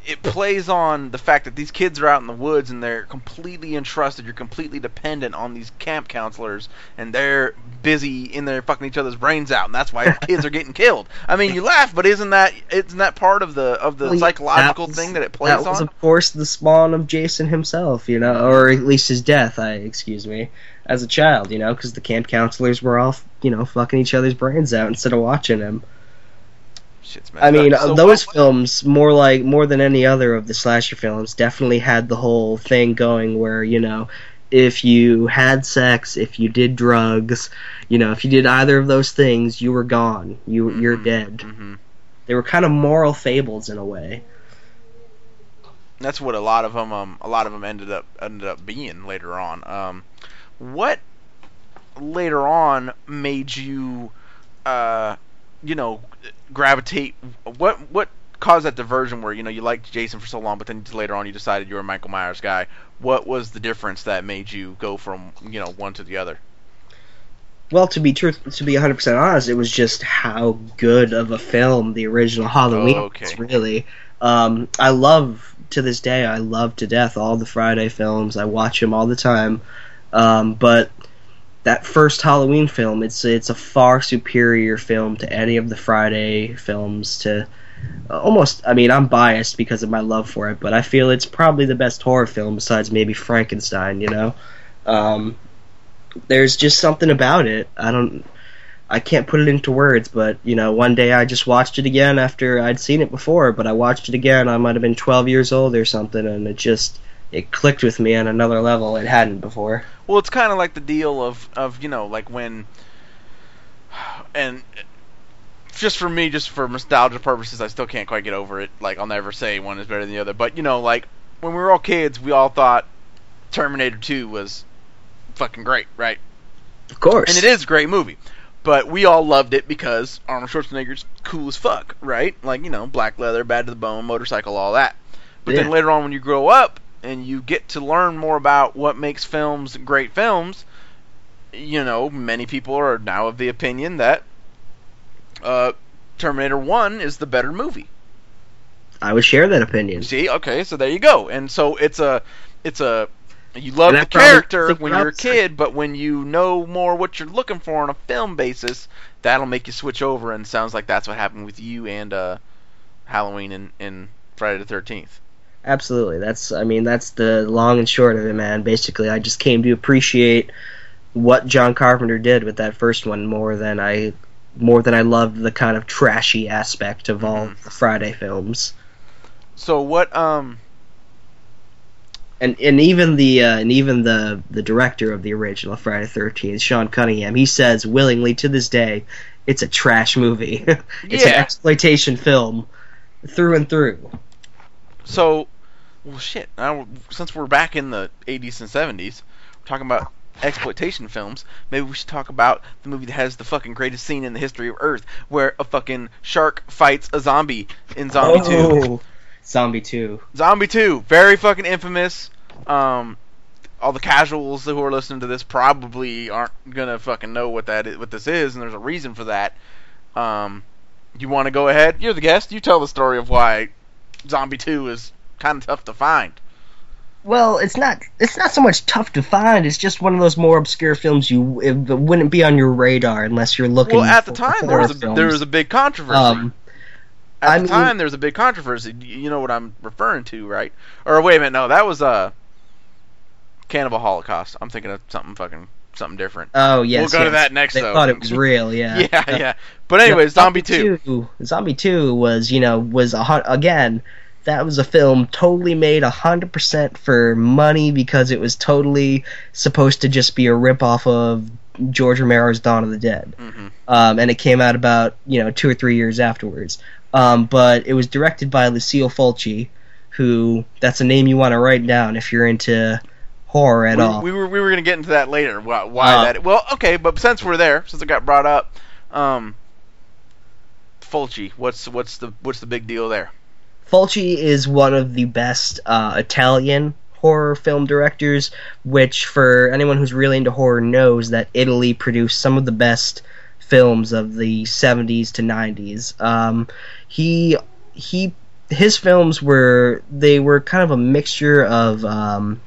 it plays on the fact that these kids are out in the woods and they're completely entrusted. You're completely dependent on these camp counselors, and they're busy in there fucking each other's brains out, and that's why kids are getting killed. I mean, you laugh, but isn't that isn't that part of the of the Well, psychological that was- thing that it plays that was, on? of course, the spawn of Jason himself, you know, or at least his death. I excuse me, as a child, you know, because the camp counselors were all, you know, fucking each other's brains out instead of watching him. Shit's I mean, up. So those what- films, more like more than any other of the slasher films, definitely had the whole thing going where you know, if you had sex, if you did drugs, you know, if you did either of those things, you were gone. You you're Mhm, dead. mhm. They were kind of moral fables in a way. That's what a lot of them, um, a lot of them ended up ended up being later on. Um, what later on made you, uh, you know, gravitate? What what caused that diversion where you know you liked Jason for so long, but then later on you decided you were a Michael Myers guy? What was the difference that made you go from you know one to the other? Well, to be truth, to be 100 percent honest, it was just how good of a film the original Halloween Oh, okay. was. Really, um, I love to this day. I love to death all the Friday films. I watch them all the time. Um, but that first Halloween film, it's it's a far superior film to any of the Friday films. To almost, I mean, I'm biased because of my love for it, but I feel it's probably the best horror film besides maybe Frankenstein. You know. Um, there's just something about it. I don't I can't put it into words, but you know, one day I just watched it again after I'd seen it before, but I watched it again. I might have been 12 years old or something and it just it clicked with me on another level it hadn't before. Well, it's kind of like the deal of of you know like when and just for me, just for nostalgia purposes, I still can't quite get over it. Like I'll never say one is better than the other, but you know, like when we were all kids, we all thought Terminator 2 was fucking great, right? Of course. And it is a great movie. But we all loved it because Arnold Schwarzenegger's cool as fuck, right? Like, you know, black leather, bad to the bone, motorcycle, all that. But then later on when you grow up and you get to learn more about what makes films great films, you know, many people are now of the opinion that uh, Terminator 1 is the better movie. I would share that opinion. See, okay, so there you go. And so it's a, it's a, you love the character when you're a kid, but when you know more what you're looking for on a film basis, that'll make you switch over. And sounds like that's what happened with you and uh, Halloween and, and Friday the Thirteenth. Absolutely. That's I mean that's the long and short of it, man. Basically, I just came to appreciate what John Carpenter did with that first one more than I more than I loved the kind of trashy aspect of all Mhm. the Friday films. So what? Um, And and even the uh, and even the the director of the original Friday Thirteenth, Sean Cunningham, he says willingly to this day, it's a trash movie. it's an exploitation film through and through. so, well, shit. Now, since we're back in the 80s and 70s, we're talking about exploitation films. Maybe we should talk about the movie that has the fucking greatest scene in the history of Earth, where a fucking shark fights a zombie in Zombie 2. Oh, Zombie Two. Zombie 2, very fucking infamous. Um, all the casuals who are listening to this probably aren't gonna fucking know what that is, what this is, and there's a reason for that. Um, you want to go ahead? You're the guest. You tell the story of why Zombie 2 is kind of tough to find. Well, it's not. It's not so much tough to find. It's just one of those more obscure films you it wouldn't be on your radar unless you're looking. Well, at the time there was a, films. there was a big controversy. Um, At I the mean- time, there was a big controversy. You know what I'm referring to, right? Or wait a minute, no, that was uh, Cannibal Holocaust. I'm thinking of something fucking something different. oh yes, we'll go to that next, They though. thought it was real. Yeah. yeah, yeah. But anyways, no, Zombie Two. Zombie Two was you know was a again. That was a film totally made hundred percent for money because it was totally supposed to just be a rip off of George Romero's Dawn of the Dead. hmm um, and it came out about you know two or three years afterwards. Um, but it was directed by Lucille Fulci, who that's a name you want to write down if you're into horror at we, all. we were we were gonna get into that later. Why, why Uh, that? Well, okay, but since we're there, since it got brought up, um, Fulci, what's what's the what's the big deal there? Fulci is one of the best uh, Italian horror film directors, which for anyone who's really into horror knows that Italy produced some of the best films of the 70s to 90s. Um, he he his films were they were kind of a mixture of um,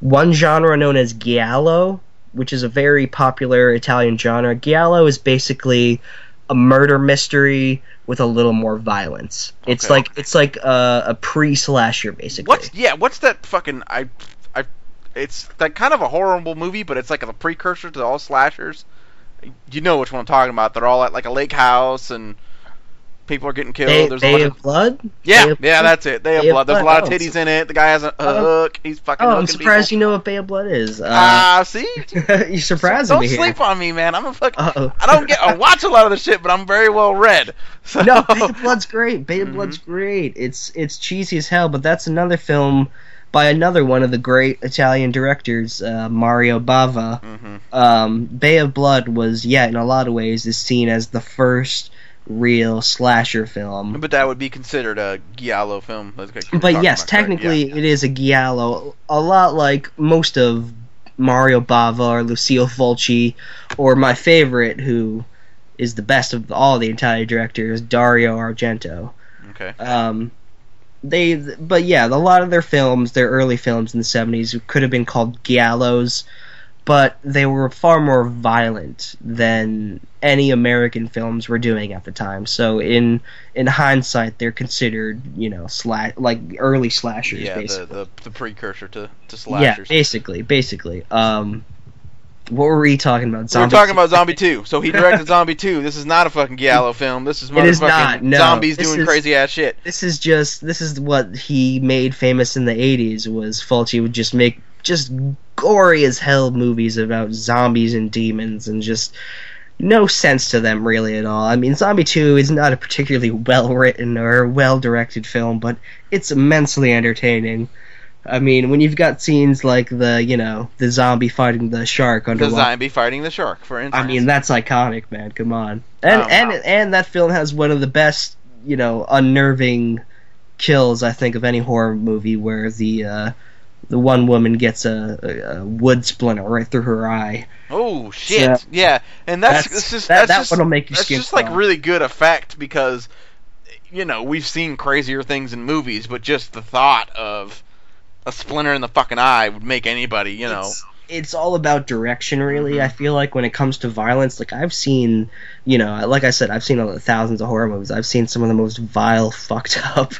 one genre known as giallo, which is a very popular Italian genre. Giallo is basically a murder mystery with a little more violence. It's like it's like a, a pre-slasher basically. What's yeah? What's that fucking I I? It's that kind of a horrible movie, but it's like a precursor to all slashers. You know which one I'm talking about? They're all at like a lake house and people are getting killed. Bay, There's a bunch of Blood? yeah, yeah, Blood? that's it. They have Bay of blood. There's a Blood. lot of Oh, titties in it. The guy has a, a Oh. hook. He's fucking. Oh, I'm surprised people. you know what Bay of Blood is. Uh, Ah, see, you're surprising don't me here. sleep on me, man. I'm a fucking. Uh-oh. I don't get. I watch a lot of the shit, but I'm very well read. So. no, Bay of Blood's great. Bay of Mhm. Blood's great. It's it's cheesy as hell, but that's another film by another one of the great Italian directors, uh, Mario Bava. hmm Um, Bay of Blood was, yeah, in a lot of ways, is seen as the first real slasher film. But that would be considered a giallo film. like you were But yes, technically it is a giallo, a lot like most of Mario Bava or Lucio Fulci, or my favorite, who is the best of all the Italian directors, Dario Argento. Okay. Um, they, but yeah, a lot of their films, their early films in the '70s, could have been called giallos, but they were far more violent than any American films were doing at the time. So in in hindsight, they're considered, you know, slash like early slashers, Yeah, the, basically. the the precursor to to yeah, slashers. basically, basically. Um, what were we talking about? we were Zombie talking about Zombie 2. So he directed Zombie 2. This is not a fucking giallo film. This is motherfucking not, no. zombies This doing is- crazy ass shit. this is just this is what he made famous in the 80s was Fulci would just make just gory as hell movies about zombies and demons and just no sense to them really at all. I mean Zombie 2 is not a particularly well written or well directed film, but it's immensely entertaining. I mean, when you've got scenes like the, you know, the zombie fighting the shark The underwater. zombie fighting the shark, for instance. I mean, that's iconic, man. Come on. And Um, and and that film has one of the best, you know, unnerving kills I think of any horror movie, where the uh, the one woman gets a, a, a wood splinter right through her eye. oh shit, Yeah. yeah, and that's, That's- it's just that- that's that just, one'll make your that's skin just like really good effect because you know we've seen crazier things in movies, but just the thought of a splinter in the fucking eye would make anybody, you know. It's, it's all about direction, really. Mhm. I feel like when it comes to violence, like I've seen, you know, like I said, I've seen thousands of horror movies. I've seen some of the most vile, fucked up,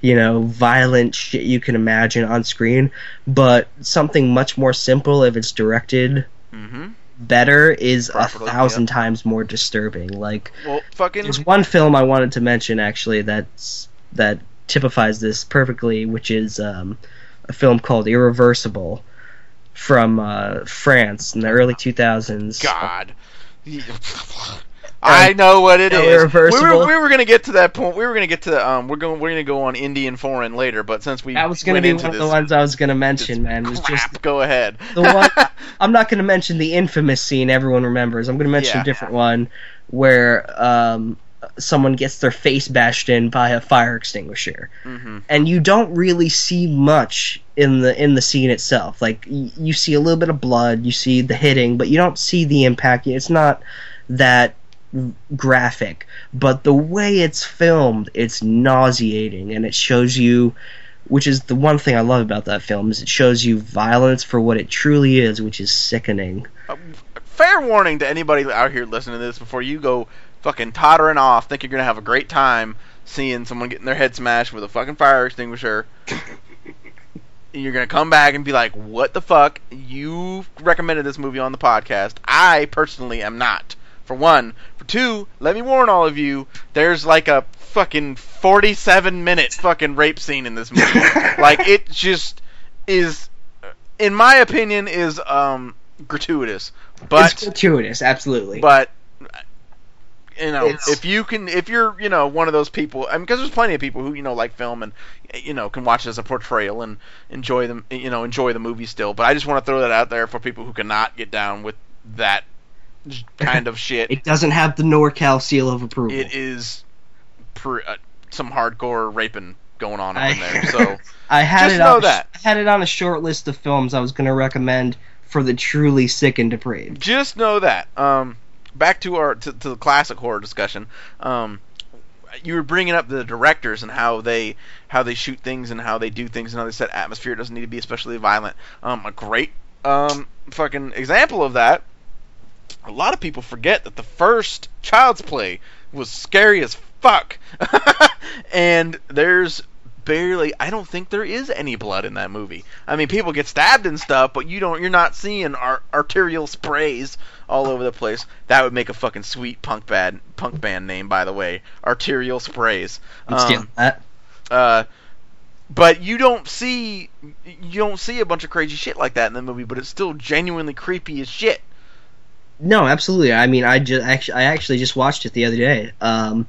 you know, violent shit you can imagine on screen. But something much more simple, if it's directed hmm better, is a Properly, thousand times more disturbing. Like Well, fucking there's one film I wanted to mention actually that's that typifies this perfectly, which is um, a film called Irreversible from uh, France in the early 2000s. God. I know what it is. We were, we were gonna get to that point. We were gonna get to um. We're going. We're gonna go on Indian foreign later. But since we That was going to be one of the ones I was going to mention, man. It was crap, just go ahead. the one. I'm not going to mention the infamous scene everyone remembers. I'm going to mention Yeah. a different one where um, someone gets their face bashed in by a fire extinguisher. hmm and you don't really see much in the in the scene itself. Like y- you see a little bit of blood, you see the hitting, but you don't see the impact. It's not that graphic, but the way it's filmed, it's nauseating, and it shows you. Which is the one thing I love about that film is it shows you violence for what it truly is, which is sickening. Uh, fair warning to anybody out here listening to this before you go fucking tottering off, think you're gonna have a great time seeing someone getting their head smashed with a fucking fire extinguisher. You're gonna come back and be like, "What the fuck? You recommended this movie on the podcast. I personally am not." For one, for two, let me warn all of you: there's like a fucking 47 minute fucking rape scene in this movie. like it just is, in my opinion, is um gratuitous. But it's gratuitous, absolutely. but you know It's- if you can if you're you know one of those people I mean because there's plenty of people who you know like film and you know can watch it as a portrayal and enjoy them you know enjoy the movie still but I just want to throw that out there for people who cannot get down with that kind of shit it doesn't have the NorCal seal of approval. it is pr- uh, some hardcore raping going on up I- in there so I had Just it know on, that. I had it on a short list of films I was going to recommend for the truly sick and depraved. just know that. Um, back to our to, to the classic horror discussion. Um, you were bringing up the directors and how they how they shoot things and how they do things and how they set atmosphere. It doesn't need to be especially violent. Um, a great um, fucking example of that. A lot of people forget that the first Child's Play was scary as fuck, and there's barely. I don't think there is any blood in that movie. I mean, people get stabbed and stuff, but you don't. You're not seeing ar- arterial sprays all over the place. That would make a fucking sweet punk band punk band name, by the way. Arterial sprays. Um, that. uh, but you don't see you don't see a bunch of crazy shit like that in the movie, but it's still genuinely creepy as shit. No, absolutely. I mean, I just actually, I actually just watched it the other day, um,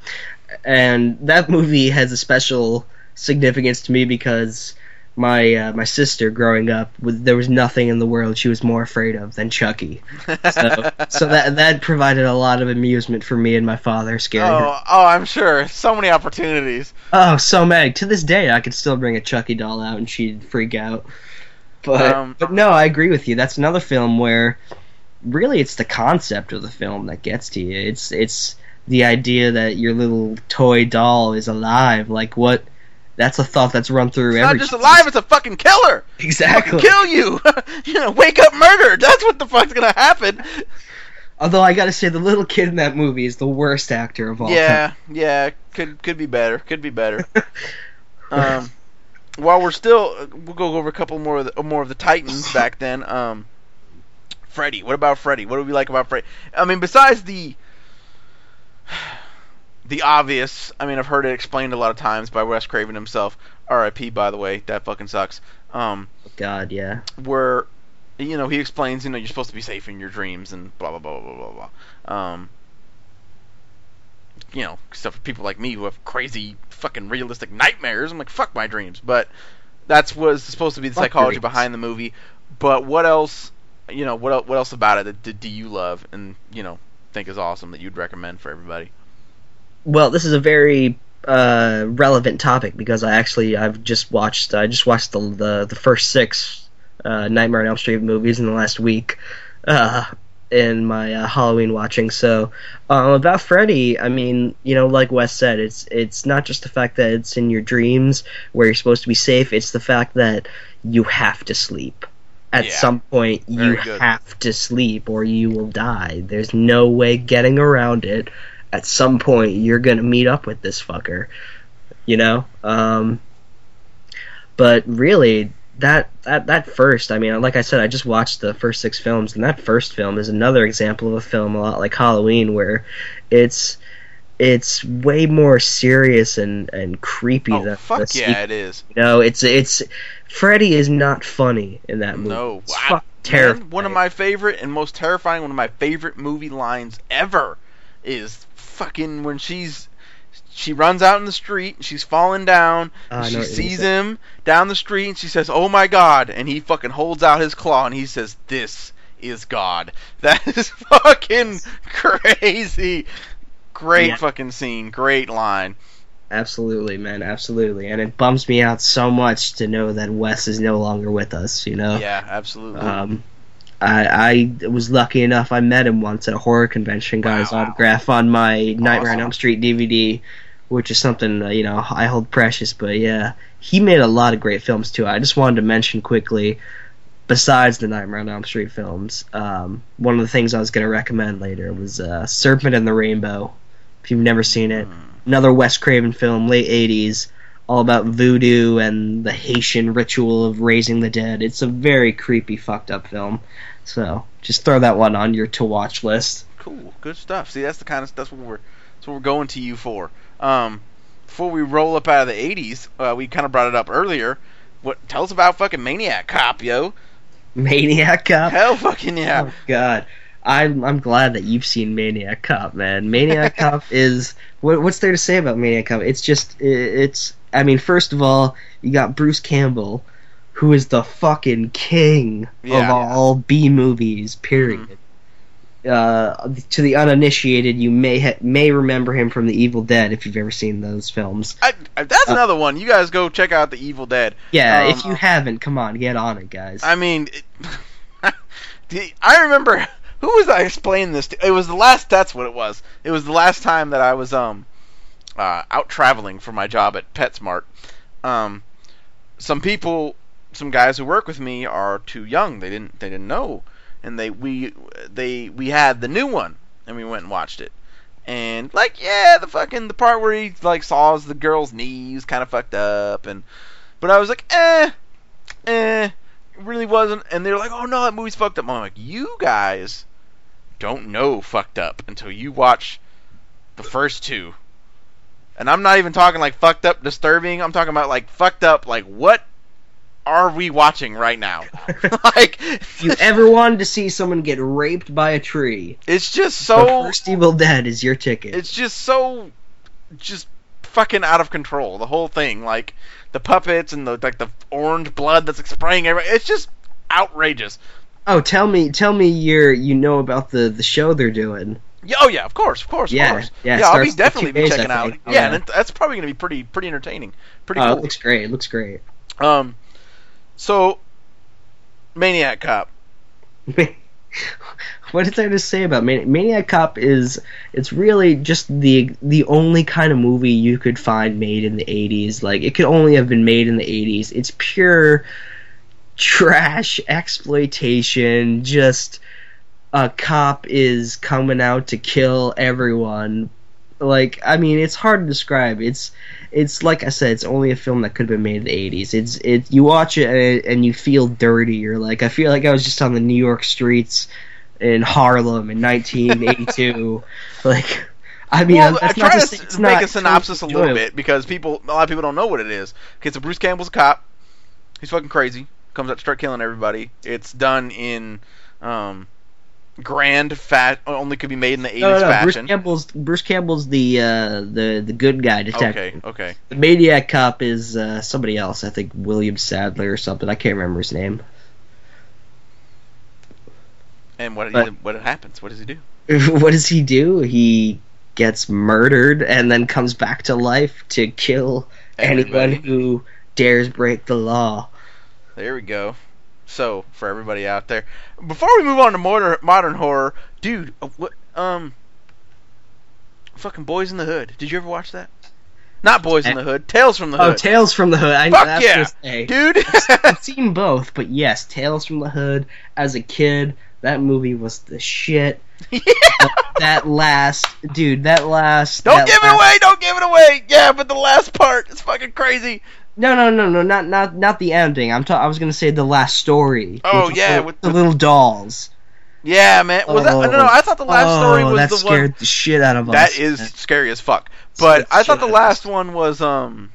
and that movie has a special significance to me because my uh, my sister growing up, with, there was nothing in the world she was more afraid of than Chucky. So, so that that provided a lot of amusement for me and my father, scaring her. Oh, oh, I'm sure. So many opportunities. Oh, so mad. To this day, I could still bring a Chucky doll out and she'd freak out. But Um, but no, I agree with you. That's another film where really it's the concept of the film that gets to you. It's it's the idea that your little toy doll is alive. Like what? That's a thought that's run through It's not every. just alive; it's a fucking killer. Exactly. Kill you. you know, wake up murdered. That's what the fuck's gonna happen. Although I gotta say, the little kid in that movie is the worst actor of all Yeah, yeah. Could could be better. Could be better. um, while we're still, we'll go over a couple more of the, more of the Titans back then. Um, Freddy. What about Freddy? What do we like about Freddy? I mean, besides the the obvious. I mean, I've heard it explained a lot of times by Wes Craven himself. R.I.P. By the way, that fucking sucks. Um. God, yeah. where you know he explains you know you're supposed to be safe in your dreams and blah blah blah blah blah blah. Um, you know, stuff for people like me who have crazy fucking realistic nightmares. I'm like fuck my dreams, but that's was supposed to be the Fuck psychology behind the movie. But what else? You know what? What else about it that do, do you love and you know think is awesome that you'd recommend for everybody? Well, this is a very uh, relevant topic because I actually I've just watched I just watched the the, the first six uh, Nightmare on Elm Street movies in the last week uh, in my uh, Halloween watching. So um, about Freddy, I mean, you know, like Wes said, it's it's not just the fact that it's in your dreams where you're supposed to be safe. It's the fact that you have to sleep. At Yeah. some point, you have to sleep or you will die. There's no way getting around it at some point you're gonna meet up with this fucker you know um but really that that that first i mean like i said i just watched the first six films and that first film is another example of a film a lot like halloween where it's it's way more serious and and creepy Oh than fuck yeah, it is. you know it's it's freddy is not funny in that movie No, it's I- fucking man, terrifying. one of my favorite and most terrifying, one of my favorite movie lines ever is fucking when she's she runs out in the street, and she's falling down, and I she sees him down the street, and she says, "Oh my God!" and he fucking holds out his claw, and he says, "This is God." That is fucking crazy. Great Yeah. fucking scene, great line. Absolutely, man, absolutely. And it bums me out so much to know that Wes is no longer with us, you know? Yeah, absolutely. Um, I, I was lucky enough, I met him once at a horror convention, got his Wow. autograph on my Nightmare on Elm Street DVD, which is something, uh, you know, I hold precious. But yeah, he made a lot of great films too. I just wanted to mention quickly, besides the Nightmare on Elm Street films, um, one of the things I was going to recommend later was uh, Serpent and the Rainbow. If you've never seen it, another Wes Craven film, late '80s, all about voodoo and the Haitian ritual of raising the dead. It's a very creepy, fucked up film. So just throw that one on your to watch list. Cool, good stuff. See, that's the kind of that's what we're that's what we're going to you for. Um, before we roll up out of the '80s, uh, we kind of brought it up earlier. What? Tell us about fucking Maniac Cop, yo. Maniac Cop. Hell, fucking yeah. Oh God, I'm I'm glad that you've seen Maniac Cop, man. Maniac Cop is what, what's there to say about Maniac Cop? It's just i it's. I mean, first of all, you got Bruce Campbell, who is the fucking king of Yeah. Mm-hmm. all B movies. Period. Uh, to the uninitiated, you may ha- may remember him from The Evil Dead if you've ever seen those films. I, I, that's Uh, another one. You guys go check out the Evil Dead. Yeah, Um, if you haven't, come on, get on it, guys. I mean, it, I remember who was I explaining this to? It was the last. That's what it was. It was the last time that I was um uh, out traveling for my job at PetSmart, um, some people, some guys who work with me are too young. They didn't they didn't know, and they we they we had the new one, and we went and watched it. And like, yeah, the fucking the part where he like saws the girl's knees kind of fucked up, and but I was like, eh, eh, really wasn't. And they're like, oh no, that movie's fucked up. I'm like, you guys don't know fucked up until you watch the first two. And I'm not even talking like fucked up disturbing. I'm talking about like fucked up like what are we watching right now? like If you ever wanted to see someone get raped by a tree, it's just the so first Evil Dead is your ticket. it's just so just fucking out of control the whole thing like the puppets and the like the orange blood that's like, spraying everywhere it's just outrageous oh, tell me, tell me, you're you know about the the show they're doing. Yeah, oh yeah of course of course Yeah, of course yeah, it i'll be definitely be checking out think. yeah, Yeah. and that's probably gonna be pretty pretty entertaining pretty Oh, it looks great. It looks great. um so maniac cop what is there to say about Man- Maniac Cop? Is it's really just the the only kind of movie you could find made in the '80s. Like it could only have been made in the '80s. It's pure trash exploitation. Just a cop is coming out to kill everyone. Like I mean, it's hard to describe. It's it's like I said, it's only a film that could have been made in the '80s. It's it you watch it and, and you feel dirty. You're like, I feel like I was just on the New York streets in Harlem in 1982. like, I mean, well, that's I not try to to it's make a synopsis a little enjoyable. bit because people, a lot of people don't know what it is. Okay, so Bruce Campbell's a cop. He's fucking crazy. Comes out to start killing everybody. It's done in um, grand fat. Only could be made in the 80s No, no, no. Bruce fashion. Campbell's Bruce Campbell's the uh, the the good guy detective. okay. The Maniac cop is uh, somebody else. I think William Sadler or something. I can't remember his name. And what But- what happens? What does he do? what does he do? He gets murdered and then comes back to life to kill anyone who dares break the law. There we go. So for everybody out there, before we move on to modern modern horror, dude, uh, what um, fucking Boys in the Hood. Did you ever watch that? Not Boys in the Hood, Tales from the Hood. Oh, Tales from the Hood. I Fuck that's yeah, I dude. I've seen both, but yes, Tales from the Hood. As a kid, that movie was the shit. Yeah. that last, dude, that last. Don't that give it away! Don't give it away! Yeah, but the last part is fucking crazy. No, no, no, no, not not not the ending. I'm. Ta- I was gonna say the last story. Oh, yeah, with- the little dolls. Yeah, man. Was that? No, no, I thought the last oh, story was that the scared one. the shit out of us. That is man. scary as fuck. But I thought the last one was um.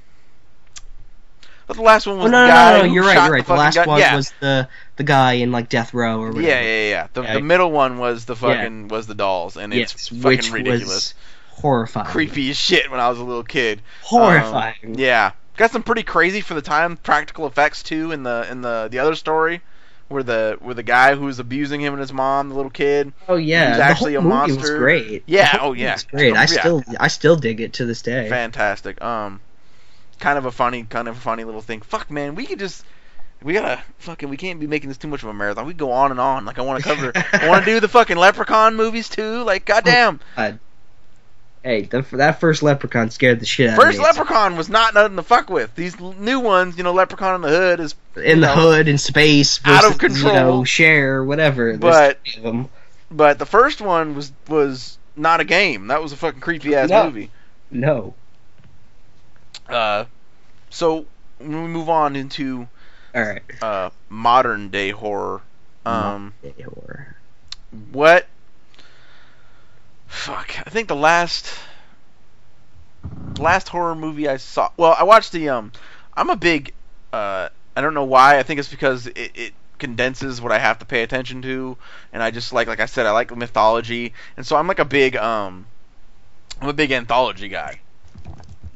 Thought the last one was Oh, no, the no, guy no, no, you're right, you're right. The fucking last guy- one yeah. was the the guy in like death row or whatever. Yeah, yeah, yeah. The, Yeah. the middle one was the Yeah. fucking was the dolls, and it's Yes, fucking which ridiculous, was horrifying. creepy as shit when I was a little kid. Horrifying. Um, yeah, got some pretty crazy for the time practical effects too in the in the the other story, where the where the guy who was abusing him and his mom, the little kid. Oh yeah, He's actually whole a movie was great. Yeah, oh, yeah. was great. I Yeah. still I still dig it to this day. Fantastic. Um, kind of a funny, kind of a funny little thing. Fuck, man, we could just. We gotta fucking. We can't be making this too much of a marathon. We go on and on. Like I want to cover. I want to do the fucking Leprechaun movies too. Like goddamn. God. Hey, the, that first Leprechaun scared the shit out First of me. First Leprechaun was not nothing to fuck with. These new ones, you know, Leprechaun in the Hood is in the know, hood in space, out of versus, You control. know, share whatever. But- but the first one was was not a game. That was a fucking creepy ass No. movie. no. Uh, so when we move on into All right. uh modern day horror, um, Day horror. what? Fuck, I think the last last horror movie I saw. Well, I watched the um. I'm a big. Uh, I don't know why. I think it's because it, it condenses what I have to pay attention to, and I just like, like I said, I like mythology, and so I'm like a big um. I'm a big anthology guy.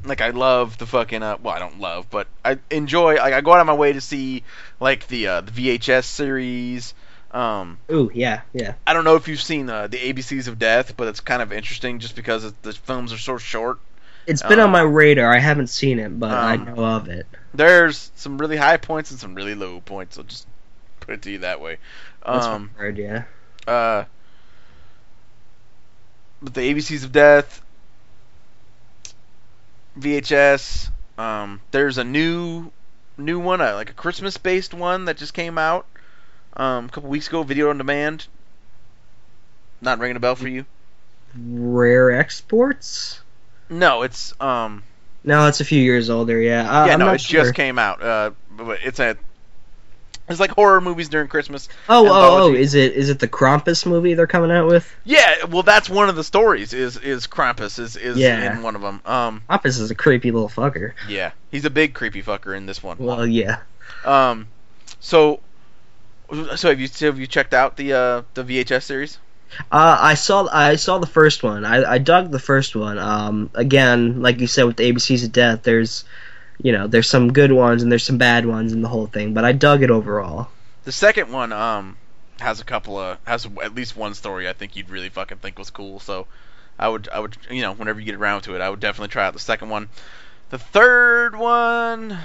Like I love the fucking uh, well I don't love but I enjoy like I go out of my way to see like the uh, the VHS series um Ooh, yeah, yeah. I don't know if you've seen uh, the ABCs of Death, but it's kind of interesting just because it, the films are so short. It's been Um, on my radar. I haven't seen it, but I um, know of it. There's some really high points and some really low points. I'll just put it to you that way. That's Um, hard, yeah. uh, but the ABCs of Death, VHS. Um, there's a new new one, uh, like a Christmas based one that just came out um, a couple weeks ago. Video on demand. Not ringing a bell for you? Rare exports? No, it's um. No, it's a few years older. Yeah. Uh, yeah, I'm no, it sure. just came out. Uh, but it's a. It's like horror movies during Christmas. Oh, oh, oh! Is it is it the Krampus movie they're coming out with? Yeah, well, that's one of the stories. Is is Krampus is is Yeah. in one of them. Um, Krampus is a creepy little fucker. yeah, he's a big creepy fucker in this one. Well, yeah. Um, so, so have you have you checked out the uh the VHS series? Uh, I saw I saw the first one. I, I dug the first one. Um, again, like you said with the ABCs of Death, there's you know there's some good ones and there's some bad ones in the whole thing, but I dug it overall. The second one um has a couple of has at least one story I think you'd really fucking think was cool. So I would I would you know whenever you get around to it, I would definitely try out the second one. The third one,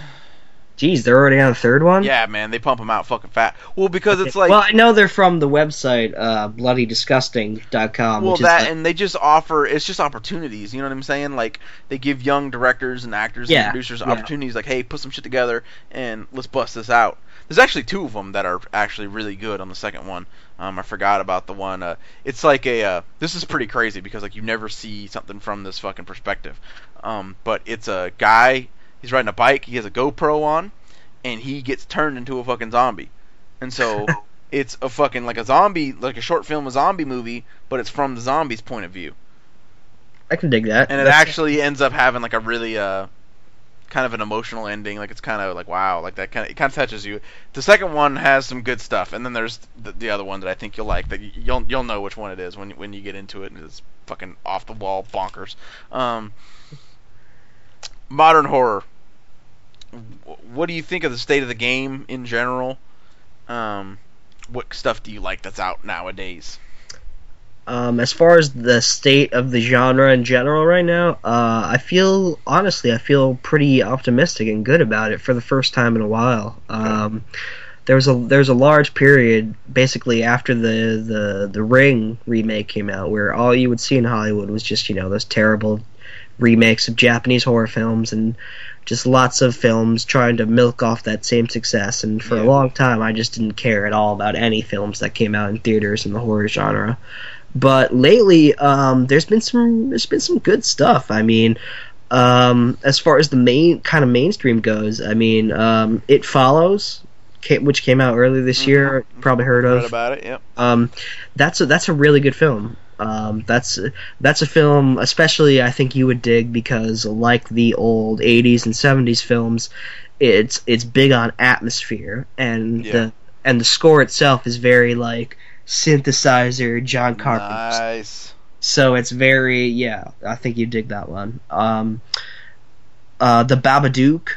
Jeez, they're already on the third one. yeah, man, they pump them out fucking fat. Well, because it's like well, I know they're from the website uh, bloodydisgusting.com. well that like- and they just offer it's just opportunities you know what i'm saying like they give young directors and actors Yeah, and producers yeah. opportunities like hey put some shit together and let's bust this out there's actually two of them that are actually really good on the second one um, i forgot about the one uh, it's like a uh, this is pretty crazy because like you never see something from this fucking perspective um, but it's a guy he's riding a bike. He has a gopro on and he gets turned into a fucking zombie. And so it's a fucking like a zombie like a short film a zombie movie but it's from the zombie's point of view. I can dig that. and it That's- actually ends up having like a really uh kind of an emotional ending. Like it's kind of like wow like that kind of it kind of touches you. The second one has some good stuff and then there's the, the other one that i think you'll like that you'll you'll know which one it is when you- when you get into it and it's fucking off the wall bonkers. Um modern horror what do you think of the state of the game in general? Um what stuff do you like that's out nowadays? Um, as far as the state of the genre in general right now, uh, I feel honestly, I feel pretty optimistic and good about it for the first time in a while. Um, there was a there's a large period basically after the, the the Ring remake came out where all you would see in Hollywood was just you know those terrible remakes of Japanese horror films and just lots of films trying to milk off that same success. And for Yeah. a long time, I just didn't care at all about any films that came out in theaters in the horror genre. But lately, um, there's been some there's been some good stuff. I mean, um, as far as the main kind of mainstream goes, I mean, um, It Follows, ca- which came out earlier this year, probably heard Read of. about it yep Um, that's a that's a really good film. Um, that's that's a film, especially I think you would dig because like the old '80s and '70s films, it's it's big on atmosphere and Yeah. the and the score itself is very like synthesizer John Carpenter. nice So it's very yeah. I think you dig that one. Um, uh, the Babadook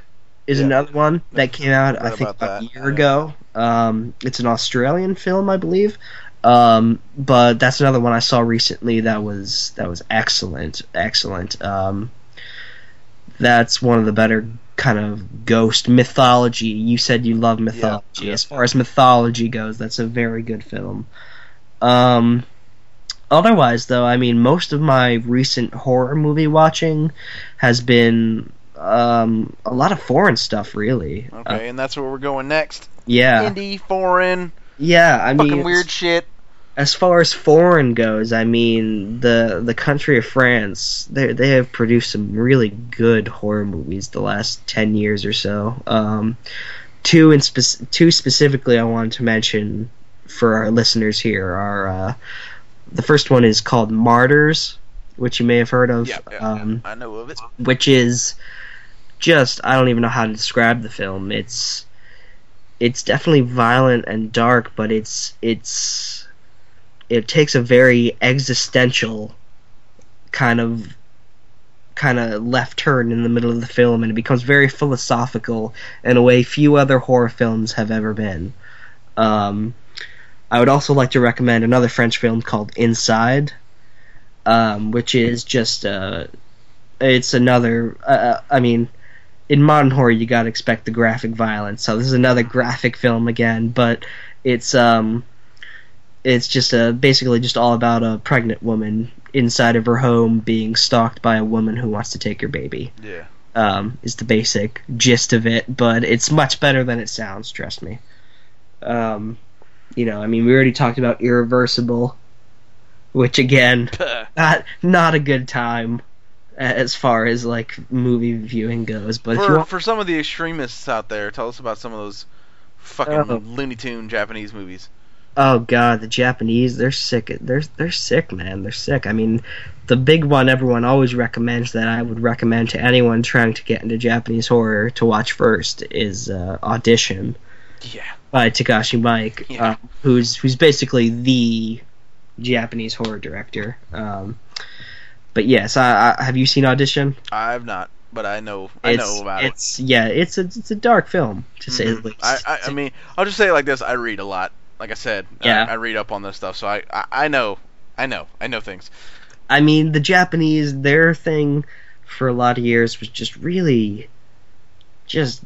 is Yeah. another one that came out I think about about a year Yeah. ago. Um, it's an Australian film, I believe. Um, but that's another one I saw recently that was that was excellent, excellent. Um, that's one of the better kind of ghost mythology. You said you love mythology. yeah. As far as mythology goes, that's a very good film. Um, otherwise, though, I mean, most of my recent horror movie watching has been um, a lot of foreign stuff, really. Uh, Okay, and that's where we're going next. yeah, Indie, foreign, yeah. I fucking mean, weird shit. As far as foreign goes, I mean the the country of France, they they have produced some really good horror movies the last ten years or so. Um, two in spec- two specifically, I wanted to mention for our listeners here are uh, the first one is called Martyrs, which you may have heard of. Yeah, yeah, um, yeah, I know of it. which is just I don't even know how to describe the film. It's it's definitely violent and dark, but it's it's it takes a very existential kind of kind of left turn in the middle of the film and it becomes very philosophical in a way few other horror films have ever been. Um, I would also like to recommend another French film called Inside, um, which is just uh, it's another. Uh, I mean, in modern horror, you gotta expect the graphic violence. So this is another graphic film again, but it's um, it's just uh, basically just all about a pregnant woman inside of her home being stalked by a woman who wants to take her baby. Yeah. Um, is the basic gist of it, but it's much better than it sounds. Trust me. Um, you know, I mean, we already talked about Irreversible, which again, not not a good time as far as like movie viewing goes. But for, want, for some of the extremists out there, tell us about some of those fucking Oh. Looney Tune Japanese movies. Oh god, the Japanese, they're sick. They're they're sick, man. They're sick. I mean, the big one everyone always recommends that I would recommend to anyone trying to get into Japanese horror to watch first is uh, Audition. Yeah. by Takashi Miike, Yeah. uh, who's who's basically the Japanese horror director. Um, but yes, I, I, have you seen Audition? I've not, but I know I It's, know about it. it's yeah, it's a it's a dark film to say the Mhm. least. I, I, I mean, I'll just say it like this: I read a lot. Like I said, Yeah. I, I read up on this stuff, so I, I, I know, I know, I know things. I mean, the Japanese their thing for a lot of years was just really just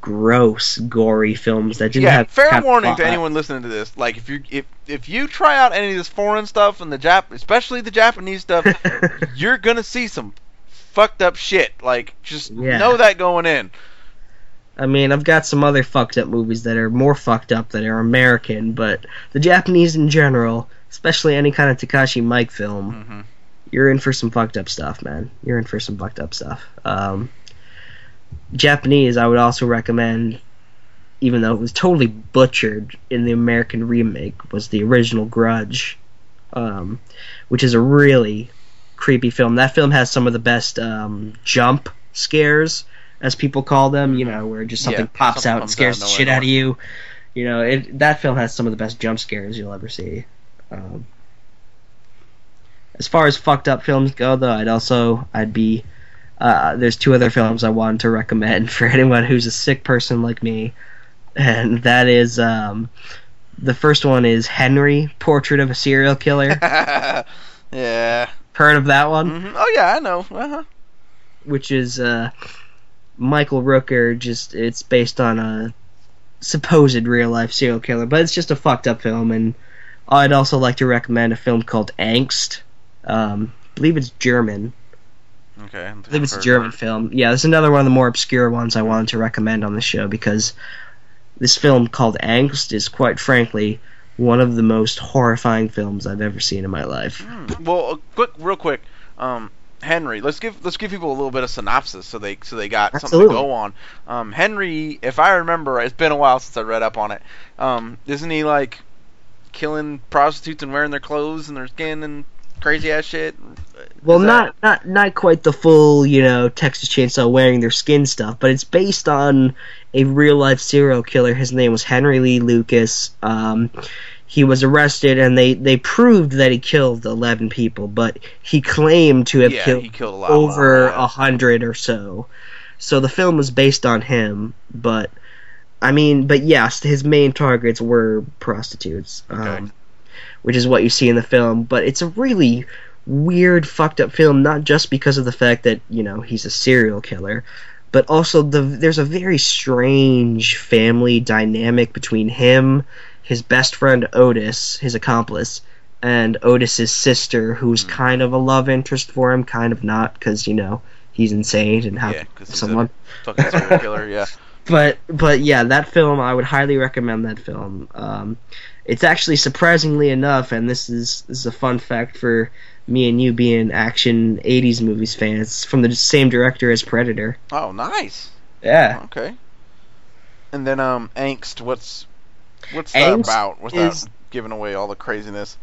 gross, gory films that didn't yeah, have fair warning to anyone listening to this. Like, if you if if you try out any of this foreign stuff and the Jap, especially the Japanese stuff, you're gonna see some fucked up shit. Like, just Yeah. know that going in. I mean, I've got some other fucked up movies that are more fucked up that are American, but the Japanese in general, especially any kind of Takashi Miike film, hmm you're in for some fucked up stuff, man. You're in for some fucked up stuff. Um, Japanese, I would also recommend, even though it was totally butchered in the American remake, was the original Grudge, um, which is a really creepy film. That film has some of the best um, jump scares, as people call them. You know, where just something Yeah, pops something out and scares the shit out of you. You know, it, that film has some of the best jump scares you'll ever see. Um, as far as fucked up films go, though, I'd also I'd be uh, there's two other films I wanted to recommend for anyone who's a sick person like me, and that is um, the first one is Henry, Portrait of a Serial Killer. yeah. Heard of that one? hmm Oh yeah, I know. Uh-huh. Which is uh, Michael Rooker. Just it's based on a supposed real life serial killer, but it's just a fucked up film. And I'd also like to recommend a film called Angst. Um, I believe it's German. Okay. I believe it's a German film. Yeah, it's another one of the more obscure ones I wanted to recommend on the show because this film called Angst is quite frankly one of the most horrifying films I've ever seen in my life. Well, uh, quick, real quick, um, Henry. Let's give let's give people a little bit of synopsis so they so they got something to go on. Um, Henry, if I remember, it's been a while since I read up on it. Um, isn't he like killing prostitutes and wearing their clothes and their skin and crazy ass shit? Well, that- not not not quite the full, you know, Texas Chainsaw wearing their skin stuff, but it's based on a real life serial killer. His name was Henry Lee Lucas. Um, he was arrested, and they they proved that he killed eleven people, but he claimed to have yeah, killed killed a lot over a hundred or so. So the film was based on him, but I mean, but yes, his main targets were prostitutes, Okay. um, which is what you see in the film. But it's a really weird, fucked up film, not just because of the fact that you know he's a serial killer, but also the there's a very strange family dynamic between him, his best friend Otis, his accomplice, and Otis's sister, who's Hmm. kind of a love interest for him, kind of not, because you know he's insane and how Yeah, 'cause he's a- someone. fucking serial killer. Yeah. But but yeah, that film I would highly recommend that film. Um, it's actually surprisingly enough, and this is this is a fun fact for me and you being action '80s movies fans. From the same director as Predator. Oh, nice. Yeah, Okay. And then um, angst. What's what's that Angst about? Without is- giving away all the craziness.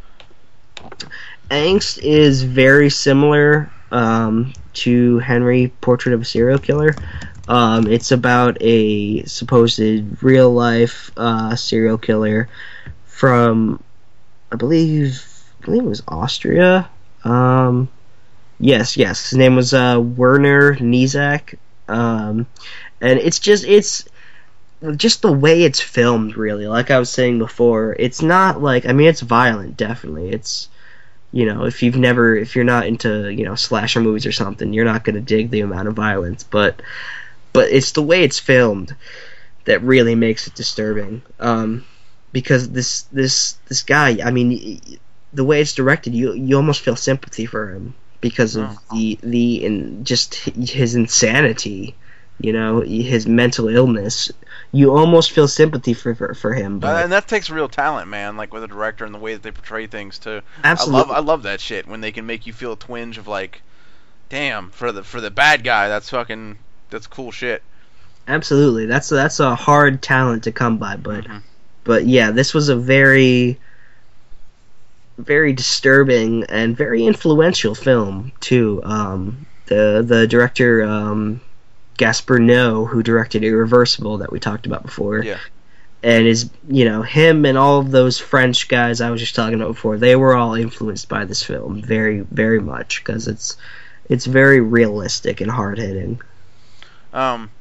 Angst is very similar um, to Henry Portrait of a Serial Killer. Um, it's about a supposed real life uh, serial killer from, I believe, I believe it was Austria. Um, yes, yes, his name was uh, Werner Kniesek, um, and it's just it's just the way it's filmed. Really, like I was saying before, it's not like I mean it's violent, definitely. It's you know, if you've never, if you're not into, you know, slasher movies or something, you're not going to dig the amount of violence. But, but it's the way it's filmed that really makes it disturbing. Um, because this, this, this guy, I mean, the way it's directed, you you almost feel sympathy for him because of Oh. the the and just his insanity, you know, his mental illness. You almost feel sympathy for for, for him, Uh, but and that takes real talent, man. Like with a director and the way that they portray things too. absolutely, I love I love that shit when they can make you feel a twinge of like, damn, for the for the bad guy, that's fucking that's cool shit. absolutely. That's that's a hard talent to come by, but Mhm. but yeah, this was a very very disturbing and very influential film too. Um, the the director um, Gaspar Noé, who directed Irreversible that we talked about before, Yeah. and is you know him and all of those French guys I was just talking about before. They were all influenced by this film very very much because it's it's very realistic and hard hitting. Um,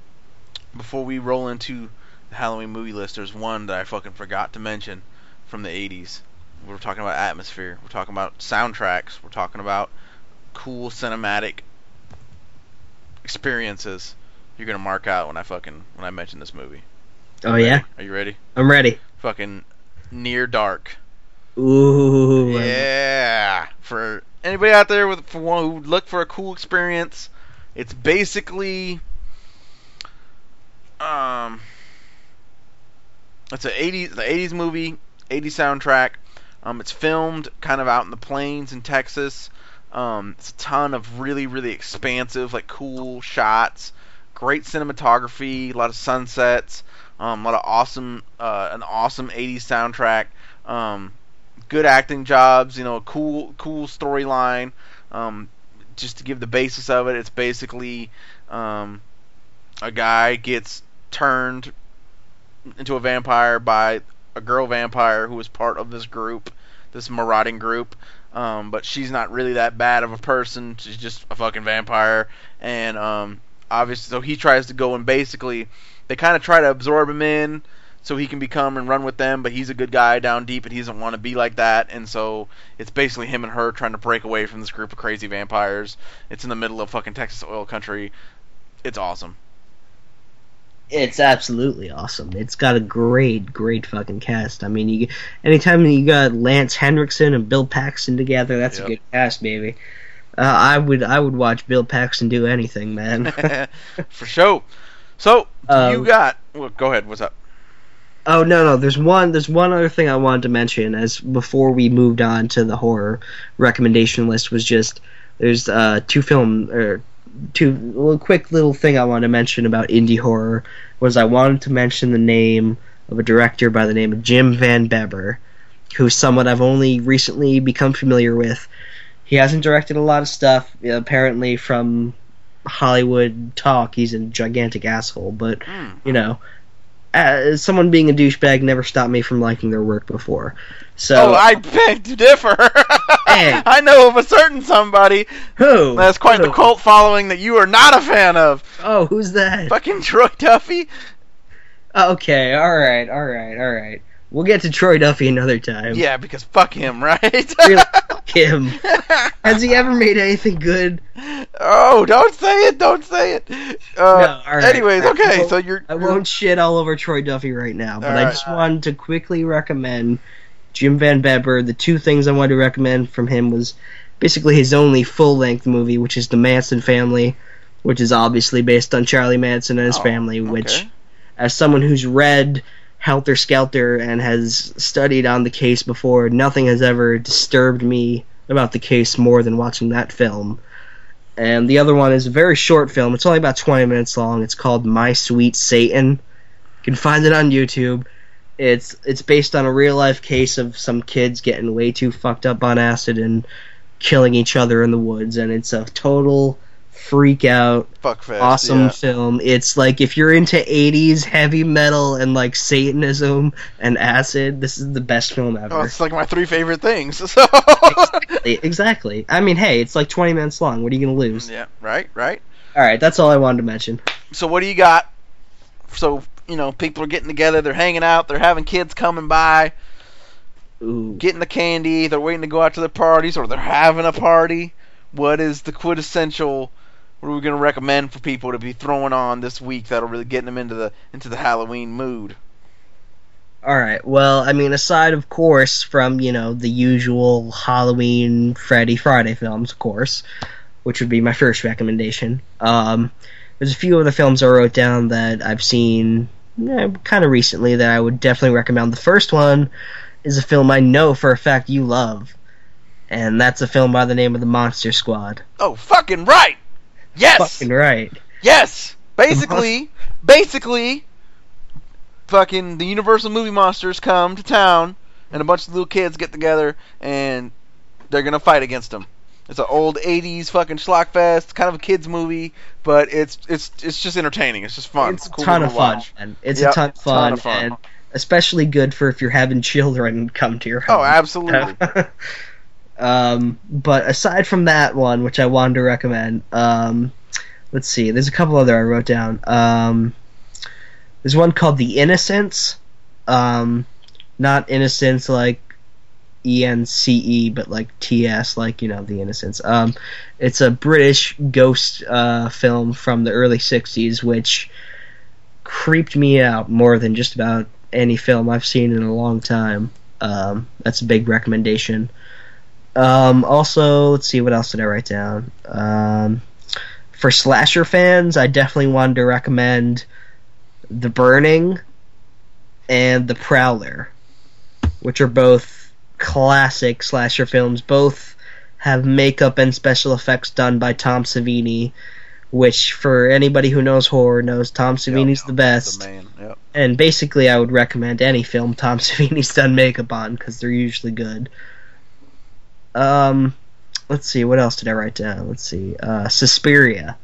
before we roll into the Halloween movie list, there's one that I fucking forgot to mention from the 80s. We're talking about atmosphere. We're talking about soundtracks. We're talking about cool cinematic experiences. You're gonna mark out when I fucking when I mention this movie. Oh yeah, Are you ready? I'm ready. Fucking Near Dark. Ooh, Yeah. For anybody out there with for one who look for a cool experience, it's basically um it's a 80s the 80s movie, 80s soundtrack. Um it's filmed kind of out in the plains in Texas. Um it's a ton of really really expansive like cool shots, great cinematography, a lot of sunsets, um a lot of awesome uh an awesome 80s soundtrack. Um good acting jobs, you know, a cool cool storyline. Um, just to give the basis of it, it's basically um, a guy gets turned into a vampire by a girl vampire who is part of this group, this marauding group. Um, but she's not really that bad of a person. She's just a fucking vampire, and um, obviously, so he tries to go and basically, they kind of try to absorb him in so he can become and run with them, but he's a good guy down deep and he doesn't want to be like that, and so it's basically him and her trying to break away from this group of crazy vampires. It's in the middle of fucking Texas oil country. It's awesome. It's absolutely awesome. It's got a great, great fucking cast. I mean, you anytime you got Lance Henriksen and Bill Paxton together, that's Yep. a good cast, baby. Uh, I would, I would watch Bill Paxton do anything, man. For sure. So, Um, you got. Well, go ahead. What's up? oh no, no. There's one, there's one other thing I wanted to mention as before we moved on to the horror recommendation list was just there's uh two film or two little quick little thing I wanted to mention about indie horror was I wanted to mention the name of a director by the name of Jim VanBebber, who's someone I've only recently become familiar with. He hasn't directed a lot of stuff. Apparently, from Hollywood talk, he's a gigantic asshole. But Hmm. you know, uh, someone being a douchebag never stopped me from liking their work before. So oh, I beg to differ. Hey. I know of a certain somebody who? has quite the cult following that you are not a fan of. Oh, who's that? Fucking Troy Duffy. Okay, all right, all right, all right. We'll get to Troy Duffy another time. Yeah, because fuck him, right? Really, fuck him. Has he ever made anything good? oh, don't say it! Don't say it. Uh, No, right. Anyways, okay, so you're. I won't shit all over Troy Duffy right now, but I just wanted to quickly recommend Jim VanBebber. The two things I wanted to recommend from him was basically his only full length movie, which is The Manson Family, which is obviously based on Charlie Manson and his Oh, family, which okay. as someone who's read Helter Skelter and has studied on the case before, nothing has ever disturbed me about the case more than watching that film. And the other one is a very short film. It's only about 20 minutes long. It's called My Sweet Satan. You can find it on YouTube. It's it's based on a real life case of some kids getting way too fucked up on acid and killing each other in the woods and it's a total freak out Fuck fest. awesome yeah. film. It's like if you're into 80s heavy metal and like Satanism and acid, this is the best film Oh, ever. it's like my three favorite things. So. exactly. I mean, hey, it's like 20 minutes long. What are you going to lose? yeah. Right. Right. All right, that's all I wanted to mention. So what do you got? So you know, people are getting together. They're hanging out. They're having kids coming by, Ooh. getting the candy. They're waiting to go out to the parties, or they're having a party. What is the quintessential? What are we going to recommend for people to be throwing on this week that'll really get them into the into the Halloween mood? All right. Well, I mean, aside of course from you know the usual Halloween, Freddy, Friday films, of course, which would be my first recommendation. Um, there's a few other films I wrote down that I've seen kind of recently that I would definitely recommend. The first one is a film I know for a fact you love, and that's a film by the name of The Monster Squad. Oh, fucking right. Yes. Fucking right. Yes. Basically, basically, fucking the Universal movie monsters come to town, and a bunch of little kids get together, and they're gonna fight against them. It's an old '80s fucking schlockfest, kind of a kids movie, but it's it's it's just entertaining. It's just fun. It's a cool ton to of fun. man. It's Yep, a ton of ton fun, of fun. and especially good for if you're having children come to your oh, home. Oh, absolutely. um, but aside from that one, which I wanted to recommend, um, let's see. There's a couple other I wrote down. Um, there's one called The Innocents. Um, not Innocence like E N C E, but like T S, like you know The Innocents. Um, it's a British ghost uh, film from the early '60s, which creeped me out more than just about any film I've seen in a long time. Um, that's a big recommendation. Um, also, let's see, what else did I write down? Um, for slasher fans, I definitely wanted to recommend The Burning and The Prowler, which are both classic slasher films. Both have makeup and special effects done by Tom Savini, which, for anybody who knows horror, knows Tom Savini's the best. The. Yep. And basically, I would recommend any film Tom Savini's done makeup on because they're usually good. Um, let's see, what else did I write down? Let's see, uh, Suspiria.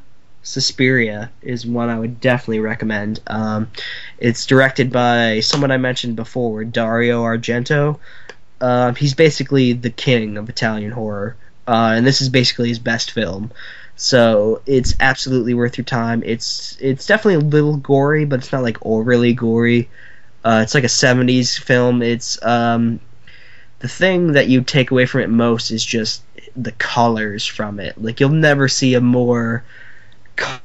Suspiria is one I would definitely recommend. Um, it's directed by someone I mentioned before, Dario Argento. Um, he's basically the king of Italian horror, uh, and this is basically his best film. So it's absolutely worth your time. It's it's definitely a little gory, but it's not like overly gory. Uh, it's like a '70s film. It's um, the thing that you take away from it most is just the colors from it. Like you'll never see a more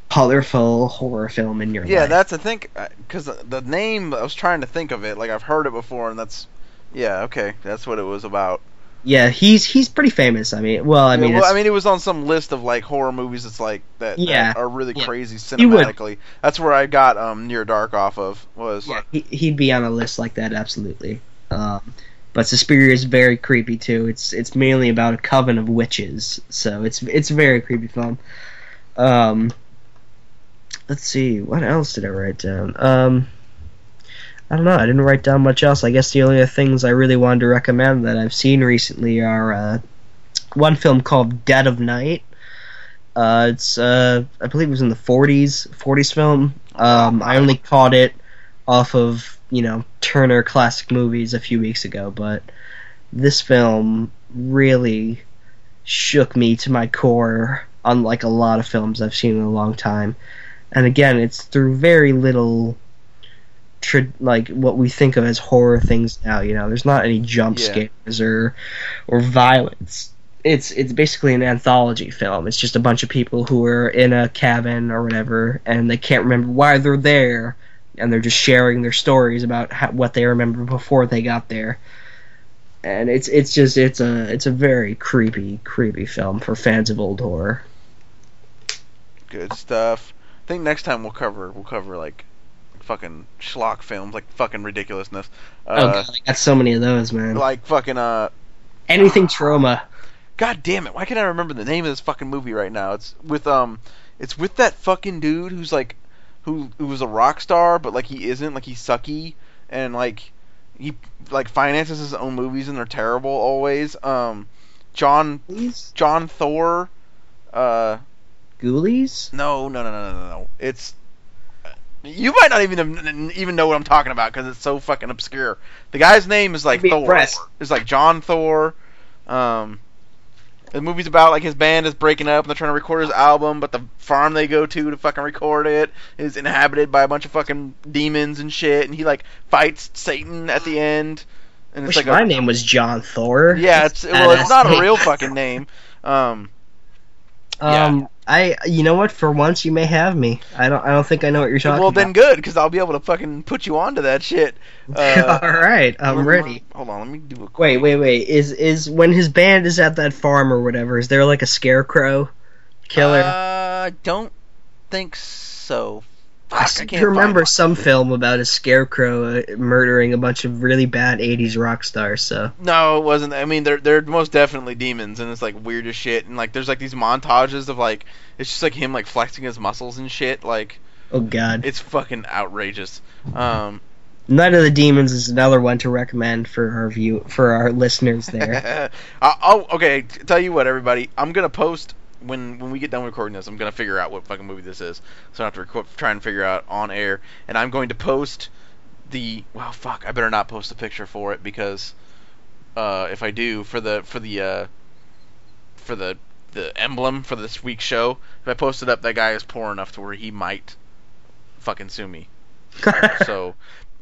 colorful horror film in your Yeah, life. Yeah, that's I think because the name I was trying to think of it. Like I've heard it before, and that's yeah, okay, that's what it was about. yeah, he's he's pretty famous. I mean, well, I Yeah, mean, well, I mean, it was on some list of like horror movies. That's like that, that Yeah, are really yeah. crazy cinematically. That's where I got um Near Dark off of was. yeah, he, he'd be on a list like that absolutely. Um, but Suspiria is very creepy too. It's it's mainly about a coven of witches, so it's it's a very creepy film. Um, let's see, what else did I write down? Um, I don't know. I didn't write down much else. I guess the only things I really wanted to recommend that I've seen recently are uh, one film called Dead of Night. Uh, it's uh, I believe it was in the 40s, 40s film. Um, I only caught it off of you know Turner Classic Movies a few weeks ago, but this film really shook me to my core, unlike a lot of films I've seen in a long time. And again, it's through very little, tra- like what we think of as horror things now. You know, there's not any jump Yeah. scares or or violence. It's it's basically an anthology film. It's just a bunch of people who are in a cabin or whatever, and they can't remember why they're there, and they're just sharing their stories about how, what they remember before they got there. And it's it's just it's a it's a very creepy creepy film for fans of old horror. Good stuff. I think next time we'll cover we'll cover like fucking schlock films, like fucking ridiculousness. oh Uh, god, I got so many of those, man. like fucking uh Anything Troma. God damn it! Why can't I remember the name of this fucking movie right now? It's with um, it's with that fucking dude who's like, who who was a rock star, but like he isn't, like he's sucky, and like he like finances his own movies and they're terrible always. Um, John Ghoulies? John Thor, uh, Ghoulies? no no no no no no no, it's. You might not even even know what I'm talking about because it's so fucking obscure. The guy's name is like Thor. impressed. It's like John Thor. Um, the movie's about like his band is breaking up and they're trying to record his album, but the farm they go to to fucking record it is inhabited by a bunch of fucking demons and shit, and he like fights Satan at the end. And it's Wish like my a, name was John Thor. yeah, it's well, it's not a real fucking name. Um, yeah. I, you know what? For once, you may have me. I don't. I don't think I know what you're talking about. well, about. then good, because I'll be able to fucking put you onto that shit. Uh, All right, I'm ready. Hold on, let me do a quick. Wait, wait, wait. Is is when his band is at that farm or whatever? Is there like a scarecrow killer? Uh, don't think so. I I can't remember some film about a scarecrow uh, murdering a bunch of really bad '80s rock stars. So No, it wasn't. I mean, they're they're most definitely demons, and it's like weird as shit. And like, there's like these montages of like, it's just like him like flexing his muscles and shit. Like, oh god, it's fucking outrageous. Um, Night of the Demons is another one to recommend for our view for our listeners there. I'll okay. Tell you what, everybody, I'm gonna post when when we get done recording this. I'm gonna figure out what fucking movie this is, so I have to record, try and figure out on air. And I'm going to post the. Well, fuck. I better not post a picture for it because uh, if I do for the for the uh, for the the emblem for this week's show, if I post it up, that guy is poor enough to where he might fucking sue me. so,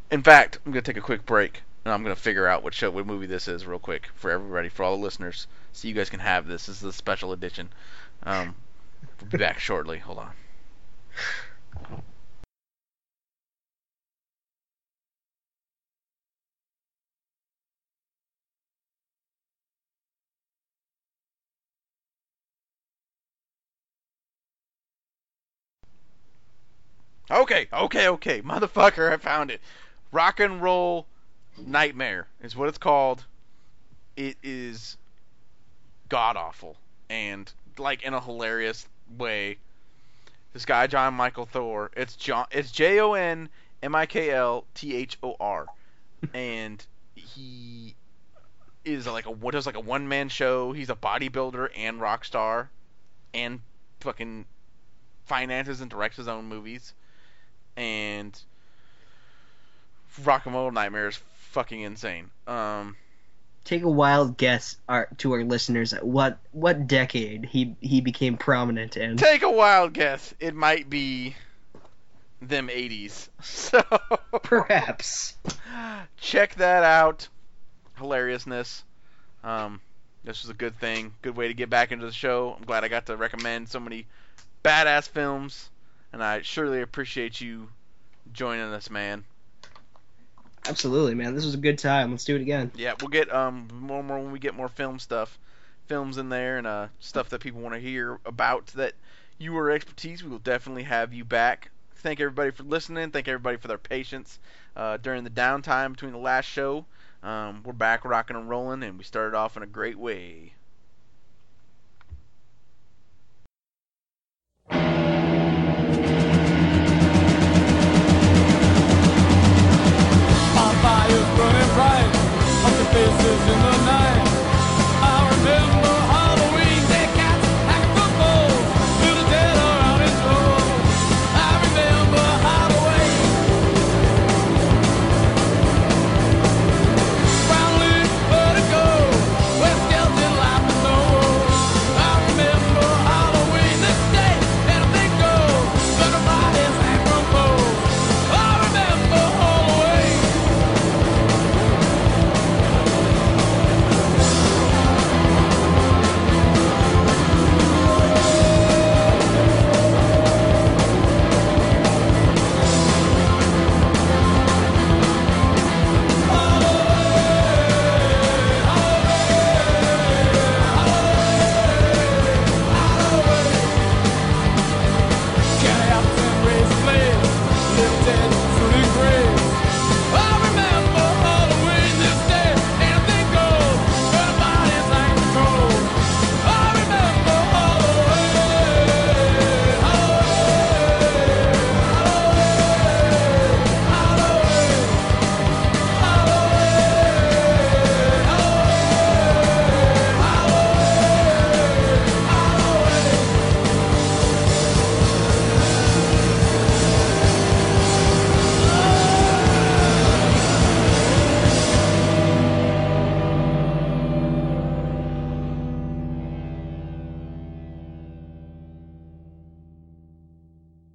in fact, I'm gonna take a quick break and I'm gonna figure out what show, what movie this is, real quick for everybody, for all the listeners, so you guys can have this. This is a special edition. Um, we'll be back shortly. Hold on. Okay, okay, okay, motherfucker, I found it. Rock and Roll Nightmare is what it's called. It is god awful and like in a hilarious way. This guy Jon Mikl Thor, it's John, it's J O N M I K L T H O R, and he is like a what is like a one man show. He's a bodybuilder and rock star, and fucking finances and directs his own movies and Rock and Roll Nightmare is fucking insane. Um, Take a wild guess, our, to our listeners, at what what decade he he became prominent in. take a wild guess. It might be them 80s. So Perhaps. check that out. Hilariousness. Um, this was a good thing. Good way to get back into the show. I'm glad I got to recommend so many badass films, and I surely appreciate you joining us, man. Absolutely, man. This was a good time. Let's do it again. Yeah, we'll get um more more when we get more film stuff, films in there and uh stuff that people want to hear about that you are expertise. We will definitely have you back. Thank everybody for listening. Thank everybody for their patience uh, during the downtime between the last show. Um, we're back rocking and rolling, and we started off in a great way.